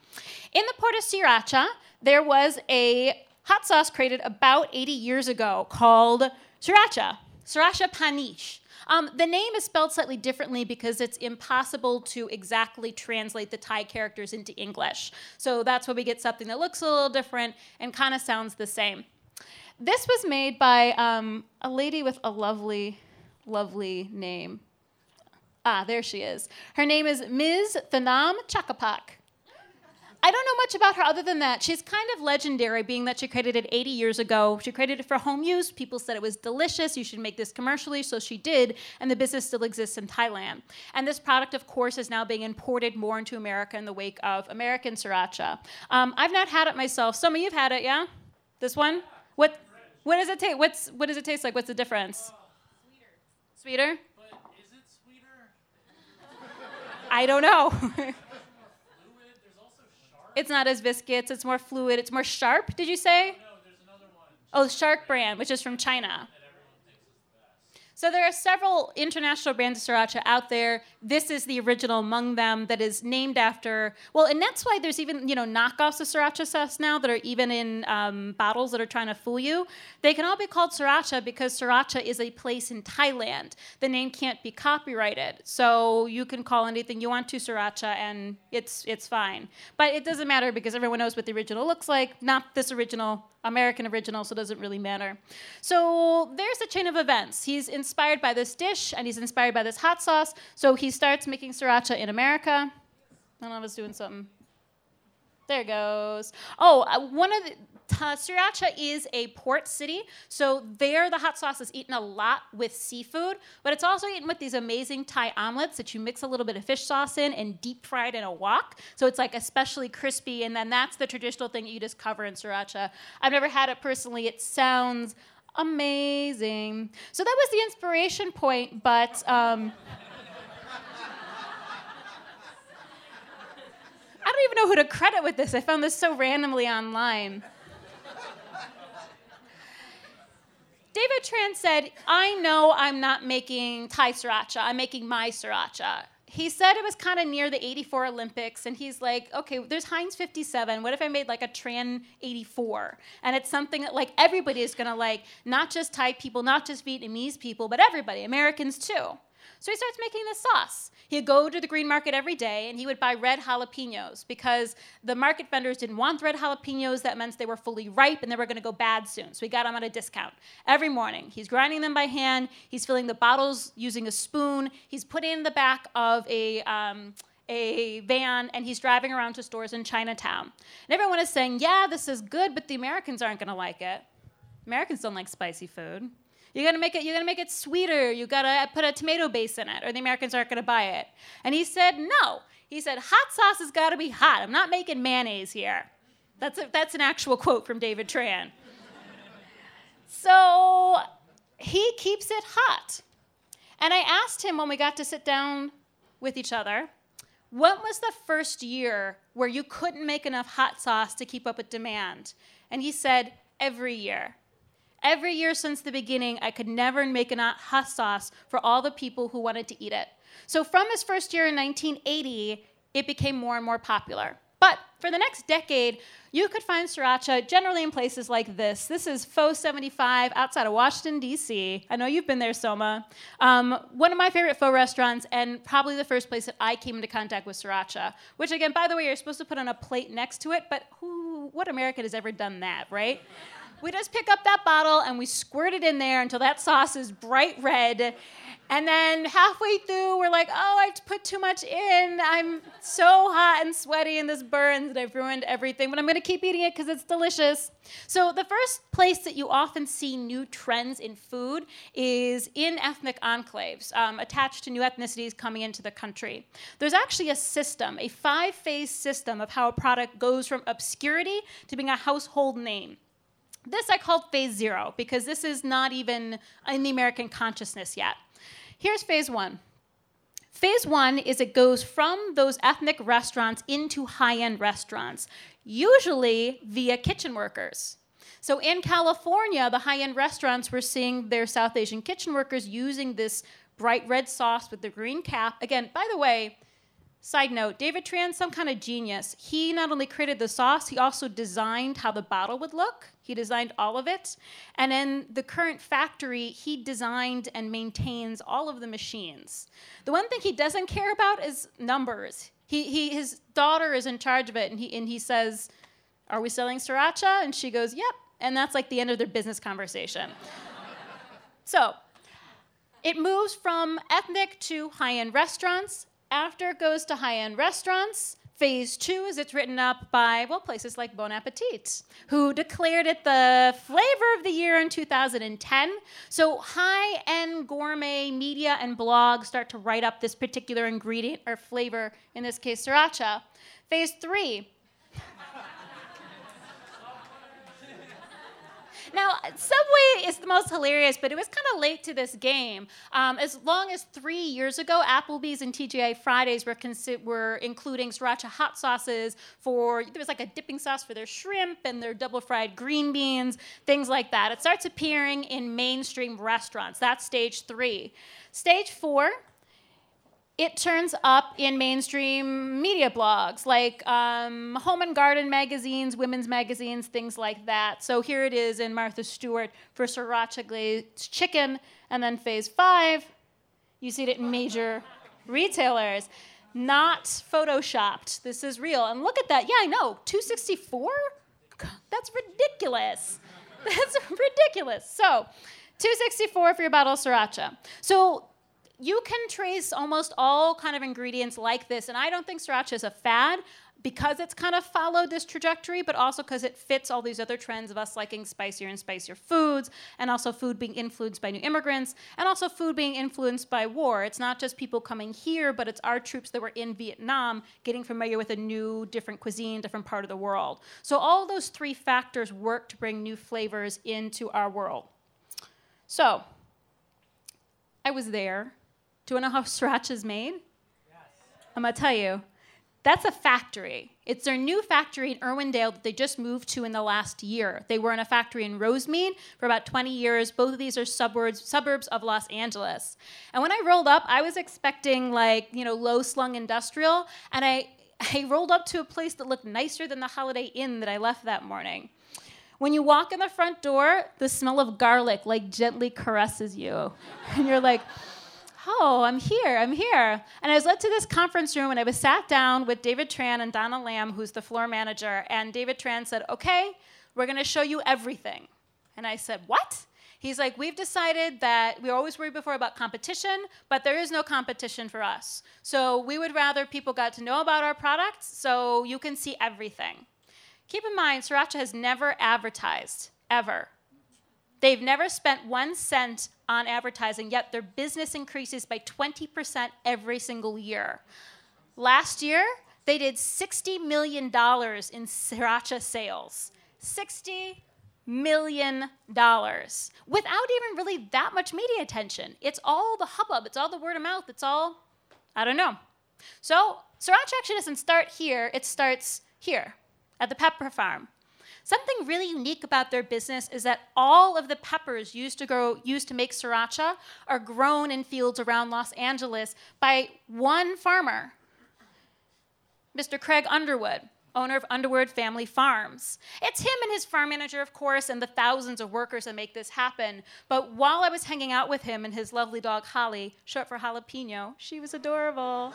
[SPEAKER 2] In the port of Sriracha, there was a hot sauce created about 80 years ago called Sriracha, Sriracha Panich. Um, the name is spelled slightly differently because it's impossible to exactly translate the Thai characters into English. So that's why we get something that looks a little different and kind of sounds the same. This was made by um, a lady with a lovely, lovely name. Ah, there she is. Her name is Ms. Thanom Chakkapak. I don't know much about her other than that. She's kind of legendary, being that she created it 80 years ago. She created it for home use. People said it was delicious. You should make this commercially, so she did, and the business still exists in Thailand. And this product, of course, is now being imported more into America in the wake of American sriracha. Um, I've not had it myself. Some of you've had it, yeah? This one? What? What does it taste? What's what does it taste like? What's the difference?
[SPEAKER 1] sweeter.
[SPEAKER 2] Sweeter?
[SPEAKER 1] But is it sweeter?
[SPEAKER 2] I don't know. It's not as viscous. It's more fluid. It's more sharp. Did you say?
[SPEAKER 1] No, there's another one.
[SPEAKER 2] Oh, Shark brand, which is from China. So there are several international brands of sriracha out there. This is the original among them that is named after. Well, and that's why there's even you know knockoffs of sriracha sauce now that are even in um, bottles that are trying to fool you. They can all be called sriracha because sriracha is a place in Thailand. The name can't be copyrighted, so you can call anything you want to sriracha, and it's it's fine. But it doesn't matter because everyone knows what the original looks like. Not this original American original, so it doesn't really matter. So there's a chain of events. He's inspired by this dish and he's inspired by this hot sauce. So he starts making sriracha in America. I don't know if it's doing something. There it goes. Oh, uh, one of the uh, Sriracha is a port city, so there the hot sauce is eaten a lot with seafood, but it's also eaten with these amazing Thai omelets that you mix a little bit of fish sauce in and deep fried in a wok. So it's like especially crispy, and then that's the traditional thing you just cover in Sriracha. I've never had it personally. It sounds amazing. So that was the inspiration point, but. Um, I don't even know who to credit with this. I found this so randomly online. David Tran said, I know I'm not making Thai sriracha, I'm making my sriracha. He said it was kind of near the 84 Olympics, and he's like, okay, there's Heinz 57. What if I made like a Tran 84? And it's something that like everybody is gonna like, not just Thai people, not just Vietnamese people, but everybody, Americans too. So he starts making this sauce. He'd go to the green market every day and he would buy red jalapenos because the market vendors didn't want red jalapenos. That meant they were fully ripe and they were going to go bad soon. So he got them at a discount. Every morning, he's grinding them by hand. He's filling the bottles using a spoon. He's putting in the back of a. Um, a van and he's driving around to stores in Chinatown. And everyone is saying, Yeah, this is good, but the Americans aren't going to like it. Americans don't like spicy food. You gotta make it. You gotta make it sweeter. You gotta put a tomato base in it, or the Americans aren't gonna buy it. And he said no. He said hot sauce has got to be hot. I'm not making mayonnaise here. That's a, that's an actual quote from David Tran. so he keeps it hot. And I asked him when we got to sit down with each other, what was the first year where you couldn't make enough hot sauce to keep up with demand? And he said, every year. Every year since the beginning, I could never make a hot sauce for all the people who wanted to eat it. So from his first year in 1980, it became more and more popular. But for the next decade, you could find sriracha generally in places like this. This is Pho 75 outside of Washington, D.C. I know you've been there, Soma. Um, one of my favorite pho restaurants, and probably the first place that I came into contact with sriracha, which, again, by the way, you're supposed to put on a plate next to it, but who, what American has ever done that, right? We just pick up that bottle and we squirt it in there until that sauce is bright red. And then halfway through, we're like, oh, I put too much in. I'm so hot and sweaty and this burns and I've ruined everything, but I'm gonna keep eating it because it's delicious. So, the first place that you often see new trends in food is in ethnic enclaves um, attached to new ethnicities coming into the country. There's actually a system, a five phase system of how a product goes from obscurity to being a household name. This I called phase zero because this is not even in the American consciousness yet. Here's phase one. Phase one is it goes from those ethnic restaurants into high end restaurants, usually via kitchen workers. So in California, the high end restaurants were seeing their South Asian kitchen workers using this bright red sauce with the green cap. Again, by the way, Side note, David Tran, some kind of genius. He not only created the sauce, he also designed how the bottle would look. He designed all of it. And in the current factory, he designed and maintains all of the machines. The one thing he doesn't care about is numbers. He, he, his daughter is in charge of it, and he, and he says, Are we selling sriracha? And she goes, Yep. And that's like the end of their business conversation. so, it moves from ethnic to high end restaurants after it goes to high end restaurants, phase two is it's written up by, well, places like Bon Appetit, who declared it the flavor of the year in 2010. So high end gourmet media and blogs start to write up this particular ingredient or flavor, in this case, sriracha. Phase three, Now, Subway is the most hilarious, but it was kind of late to this game. Um, as long as three years ago, Applebee's and TGI Fridays were, consi- were including sriracha hot sauces for, there was like a dipping sauce for their shrimp and their double fried green beans, things like that. It starts appearing in mainstream restaurants. That's stage three. Stage four it turns up in mainstream media blogs like um, home and garden magazines, women's magazines, things like that. So here it is in Martha Stewart for sriracha glazed chicken. And then phase five, you see it in major retailers. Not photoshopped. This is real. And look at that. Yeah, I know. 264? That's ridiculous. That's ridiculous. So, 264 for your bottle of sriracha. So you can trace almost all kind of ingredients like this, and I don't think sriracha is a fad because it's kind of followed this trajectory, but also because it fits all these other trends of us liking spicier and spicier foods, and also food being influenced by new immigrants, and also food being influenced by war. It's not just people coming here, but it's our troops that were in Vietnam getting familiar with a new, different cuisine, different part of the world. So all those three factors work to bring new flavors into our world. So, I was there. Do you know how sriracha is made? Yes. I'm to tell you. That's a factory. It's their new factory in Irwindale that they just moved to in the last year. They were in a factory in Rosemead for about 20 years. Both of these are suburbs suburbs of Los Angeles. And when I rolled up, I was expecting like, you know, low slung industrial, and I I rolled up to a place that looked nicer than the Holiday Inn that I left that morning. When you walk in the front door, the smell of garlic like gently caresses you. And you're like, oh, I'm here, I'm here. And I was led to this conference room and I was sat down with David Tran and Donna Lam, who's the floor manager. And David Tran said, okay, we're going to show you everything. And I said, what? He's like, we've decided that we always worried before about competition, but there is no competition for us. So we would rather people got to know about our products so you can see everything. Keep in mind, Sriracha has never advertised, ever. They've never spent one cent on advertising, yet their business increases by 20% every single year. Last year, they did $60 million in sriracha sales. $60 million without even really that much media attention. It's all the hubbub, it's all the word of mouth, it's all, I don't know. So, sriracha actually doesn't start here, it starts here at the pepper farm. Something really unique about their business is that all of the peppers used to grow used to make sriracha are grown in fields around Los Angeles by one farmer, Mr. Craig Underwood, owner of Underwood Family Farms. It's him and his farm manager, of course, and the thousands of workers that make this happen. But while I was hanging out with him and his lovely dog Holly, short for jalapeno, she was adorable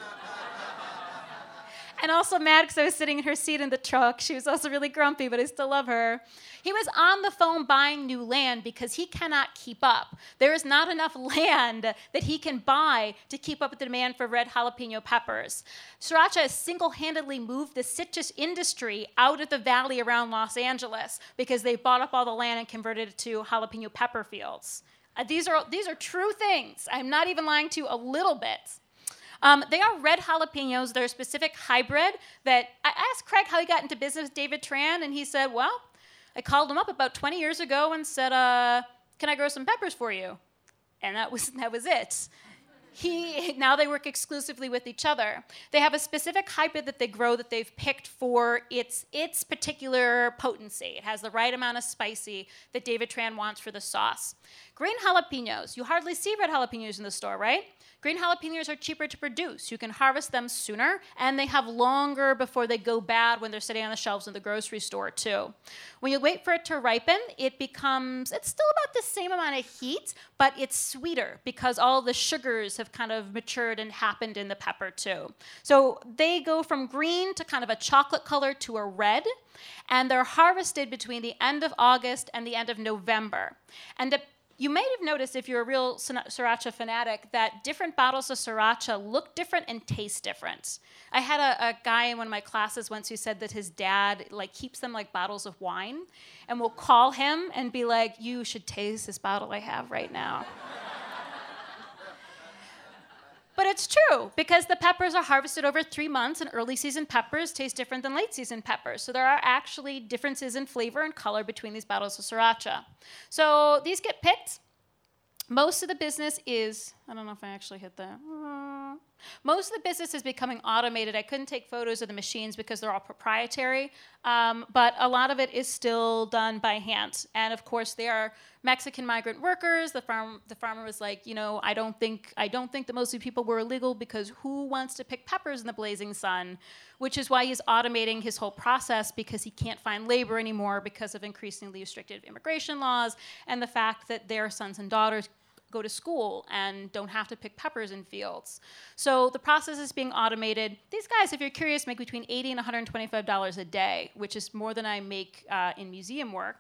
[SPEAKER 2] and also mad because I was sitting in her seat in the truck. She was also really grumpy, but I still love her. He was on the phone buying new land because he cannot keep up. There is not enough land that he can buy to keep up with the demand for red jalapeno peppers. Sriracha has single handedly moved the citrus industry out of the valley around Los Angeles because they bought up all the land and converted it to jalapeno pepper fields. Uh, these, are, these are true things. I'm not even lying to you a little bit. Um, they are red jalapenos. They're a specific hybrid that I asked Craig how he got into business with David Tran, and he said, Well, I called him up about 20 years ago and said, uh, Can I grow some peppers for you? And that was, that was it. He, now they work exclusively with each other. They have a specific hybrid that they grow that they've picked for its, its particular potency. It has the right amount of spicy that David Tran wants for the sauce. Green jalapenos. You hardly see red jalapenos in the store, right? Green jalapenos are cheaper to produce. You can harvest them sooner, and they have longer before they go bad when they're sitting on the shelves in the grocery store, too. When you wait for it to ripen, it becomes, it's still about the same amount of heat, but it's sweeter because all the sugars have kind of matured and happened in the pepper, too. So they go from green to kind of a chocolate color to a red and they're harvested between the end of August and the end of November. And you may have noticed, if you're a real sriracha fanatic, that different bottles of sriracha look different and taste different. I had a, a, guy in one of my classes once who said that his dad like keeps them like bottles of wine, and will call him and be like, "You should taste this bottle I have right now." But it's true because the peppers are harvested over three months, and early season peppers taste different than late season peppers. So there are actually differences in flavor and color between these bottles of sriracha. So these get picked. Most of the business is, I don't know if I actually hit that. Most of the business is becoming automated. I couldn't take photos of the machines because they're all proprietary, um, but a lot of it is still done by hand. And of course, they are Mexican migrant workers. The farm, the farmer was like, you know, I don't think, I don't think that most of the people were illegal because who wants to pick peppers in the blazing sun? Which is why he's automating his whole process because he can't find labor anymore because of increasingly restrictive immigration laws and the fact that their sons and daughters go to school and don't have to pick peppers in fields. So the process is being automated. These guys, if you're curious, make between 80 and 125 dollars a day, which is more than I make uh, in museum work.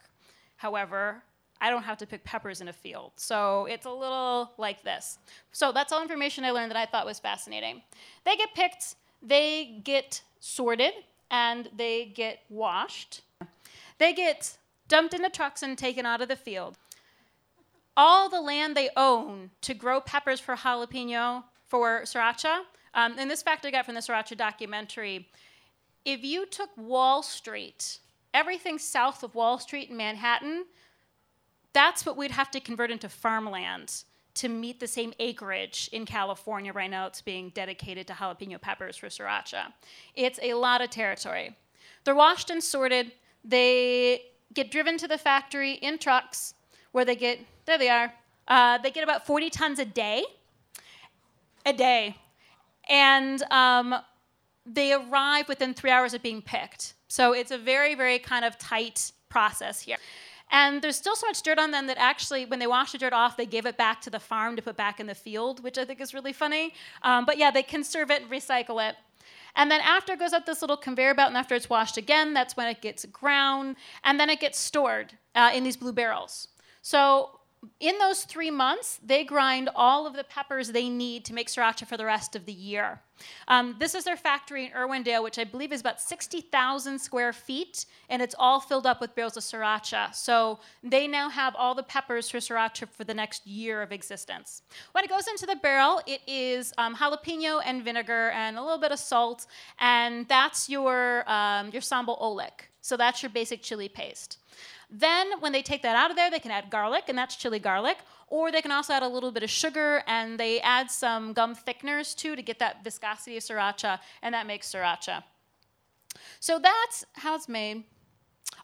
[SPEAKER 2] However, I don't have to pick peppers in a field. So it's a little like this. So that's all information I learned that I thought was fascinating. They get picked, they get sorted, and they get washed. They get dumped into trucks and taken out of the field all the land they own to grow peppers for jalapeno for sriracha. Um, and this fact I got from the sriracha documentary. If you took Wall Street, everything south of Wall Street in Manhattan, that's what we'd have to convert into farmland to meet the same acreage in California right now it's being dedicated to jalapeno peppers for sriracha. It's a lot of territory. They're washed and sorted. They get driven to the factory in trucks where they get there they are. Uh, they get about 40 tons a day. A day. And um, they arrive within three hours of being picked. So it's a very, very kind of tight process here. And there's still so much dirt on them that actually, when they wash the dirt off, they give it back to the farm to put back in the field, which I think is really funny. Um, but yeah, they conserve it and recycle it. And then after it goes up this little conveyor belt, and after it's washed again, that's when it gets ground, and then it gets stored uh, in these blue barrels. So in those three months, they grind all of the peppers they need to make sriracha for the rest of the year. Um, this is their factory in Irwindale, which I believe is about 60,000 square feet, and it's all filled up with barrels of sriracha. So they now have all the peppers for sriracha for the next year of existence. When it goes into the barrel, it is um, jalapeno and vinegar and a little bit of salt, and that's your, um, your sambal oelek. So that's your basic chili paste. Then, when they take that out of there, they can add garlic, and that's chili garlic. Or they can also add a little bit of sugar, and they add some gum thickeners too to get that viscosity of sriracha, and that makes sriracha. So that's how it's made.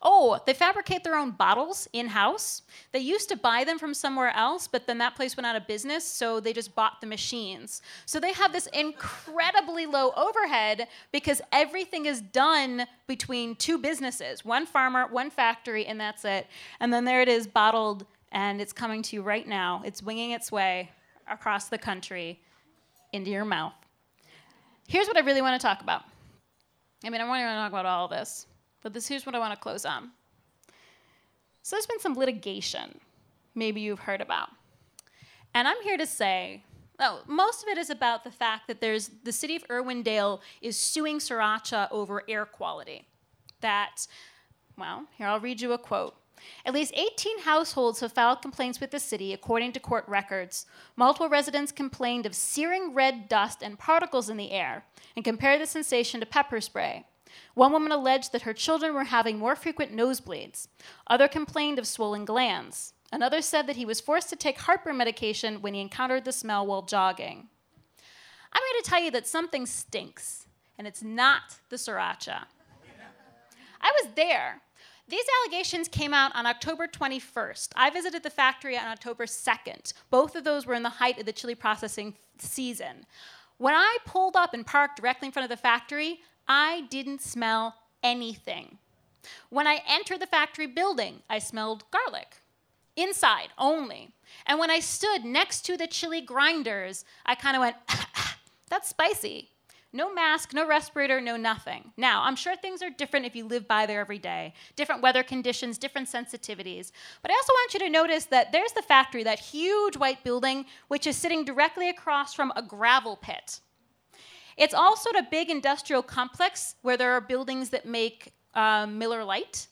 [SPEAKER 2] Oh, they fabricate their own bottles in house. They used to buy them from somewhere else, but then that place went out of business, so they just bought the machines. So they have this incredibly low overhead because everything is done between two businesses one farmer, one factory, and that's it. And then there it is, bottled, and it's coming to you right now. It's winging its way across the country into your mouth. Here's what I really want to talk about. I mean, I want to talk about all this. But this here's what I want to close on. So there's been some litigation, maybe you've heard about. And I'm here to say, oh, most of it is about the fact that there's the city of Irwindale is suing Sriracha over air quality. That, well, here I'll read you a quote. At least 18 households have filed complaints with the city, according to court records. Multiple residents complained of searing red dust and particles in the air and compared the sensation to pepper spray. One woman alleged that her children were having more frequent nosebleeds. Other complained of swollen glands. Another said that he was forced to take heartburn medication when he encountered the smell while jogging. I'm here to tell you that something stinks, and it's not the sriracha. I was there. These allegations came out on October 21st. I visited the factory on October 2nd. Both of those were in the height of the chili processing season. When I pulled up and parked directly in front of the factory, I didn't smell anything. When I entered the factory building, I smelled garlic. Inside only. And when I stood next to the chili grinders, I kind of went, that's spicy. No mask, no respirator, no nothing. Now, I'm sure things are different if you live by there every day. Different weather conditions, different sensitivities. But I also want you to notice that there's the factory, that huge white building, which is sitting directly across from a gravel pit. It's also a big industrial complex where there are buildings that make uh, Miller Lite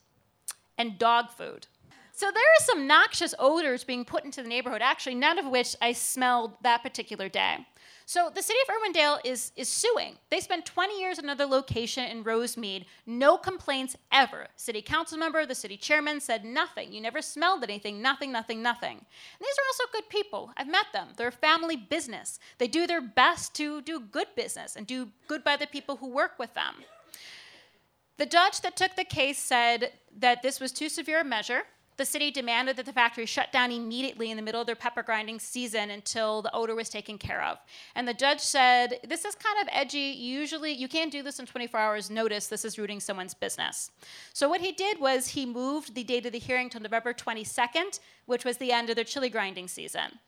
[SPEAKER 2] and dog food. So there are some noxious odors being put into the neighborhood, actually, none of which I smelled that particular day. So the city of Irwindale is, is suing. They spent 20 years at another location in Rosemead. No complaints ever. City council member, the city chairman said nothing. You never smelled anything, nothing, nothing, nothing. And these are also good people. I've met them. They're a family business. They do their best to do good business and do good by the people who work with them. The judge that took the case said that this was too severe a measure the city demanded that the factory shut down immediately in the middle of their pepper grinding season until the odor was taken care of. And the judge said, This is kind of edgy. Usually, you can't do this in 24 hours' notice. This is rooting someone's business. So, what he did was he moved the date of the hearing to November 22nd, which was the end of their chili grinding season.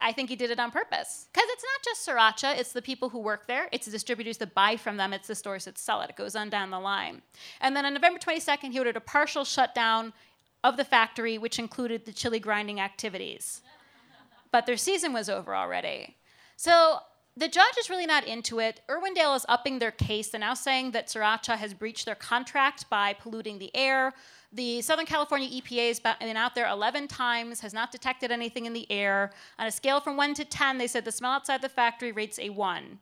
[SPEAKER 2] I think he did it on purpose. Because it's not just Sriracha, it's the people who work there, it's the distributors that buy from them, it's the stores that sell it. It goes on down the line. And then on November 22nd, he ordered a partial shutdown of the factory, which included the chili grinding activities. But their season was over already. So the judge is really not into it. Irwindale is upping their case. They're now saying that Sriracha has breached their contract by polluting the air. The Southern California EPA has been out there 11 times, has not detected anything in the air. On a scale from 1 to 10, they said the smell outside the factory rates a 1.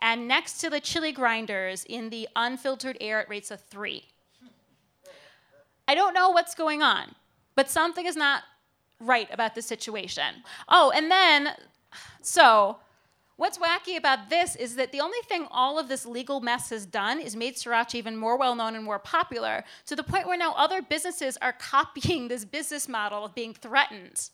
[SPEAKER 2] And next to the chili grinders in the unfiltered air, it rates a 3. I don't know what's going on, but something is not right about the situation. Oh, and then, so what's wacky about this is that the only thing all of this legal mess has done is made Sriracha even more well known and more popular to the point where now other businesses are copying this business model of being threatened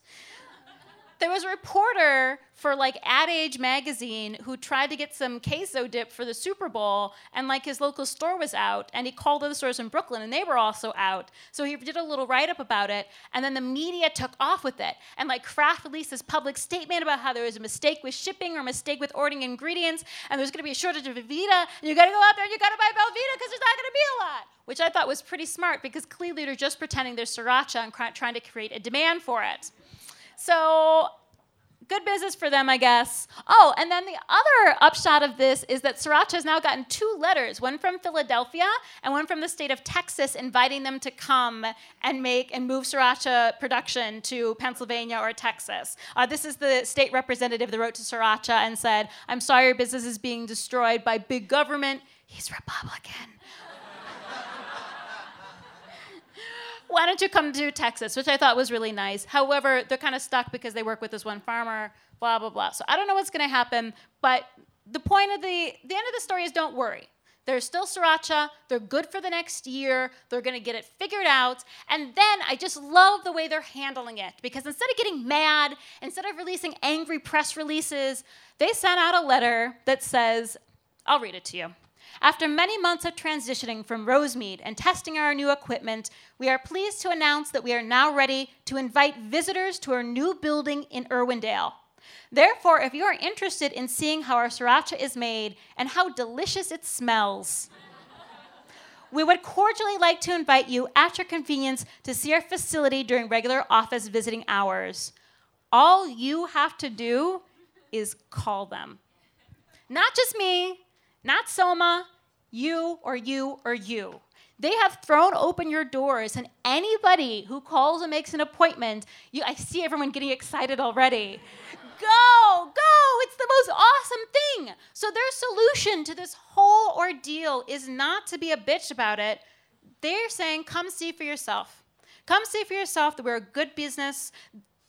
[SPEAKER 2] there was a reporter for like Ad Age magazine who tried to get some queso dip for the Super Bowl, and like his local store was out, and he called other stores in Brooklyn, and they were also out. So he did a little write up about it, and then the media took off with it. And like Kraft released this public statement about how there was a mistake with shipping or a mistake with ordering ingredients, and there's gonna be a shortage of Velveeta, and you gotta go out there and you gotta buy Velveeta because there's not gonna be a lot. Which I thought was pretty smart because clearly they're just pretending there's sriracha and trying to create a demand for it. So good business for them, I guess. Oh, and then the other upshot of this is that Sriracha has now gotten two letters, one from Philadelphia and one from the state of Texas, inviting them to come and make and move Sriracha production to Pennsylvania or Texas. Uh, this is the state representative that wrote to Sriracha and said, I'm sorry your business is being destroyed by big government. He's Republican. Why don't you come to Texas? Which I thought was really nice. However, they're kind of stuck because they work with this one farmer, blah, blah, blah. So I don't know what's going to happen, but the point of the, the end of the story is don't worry. They're still sriracha. They're good for the next year. They're going to get it figured out. And then I just love the way they're handling it because instead of getting mad, instead of releasing angry press releases, they sent out a letter that says, I'll read it to you. After many months of transitioning from Rosemead and testing our new equipment, we are pleased to announce that we are now ready to invite visitors to our new building in Irwindale. Therefore, if you are interested in seeing how our sriracha is made and how delicious it smells, we would cordially like to invite you at your convenience to see our facility during regular office visiting hours. All you have to do is call them. Not just me, not Soma, you or you or you. They have thrown open your doors, and anybody who calls and makes an appointment, you, I see everyone getting excited already. go, go, it's the most awesome thing. So, their solution to this whole ordeal is not to be a bitch about it. They're saying, come see for yourself. Come see for yourself that we're a good business.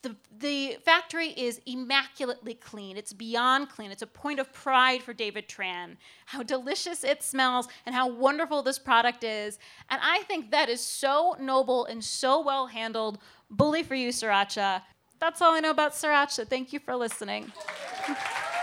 [SPEAKER 2] The, the factory is immaculately clean. It's beyond clean. It's a point of pride for David Tran. How delicious it smells and how wonderful this product is. And I think that is so noble and so well handled. Bully for you, Sriracha. That's all I know about Sriracha. Thank you for listening.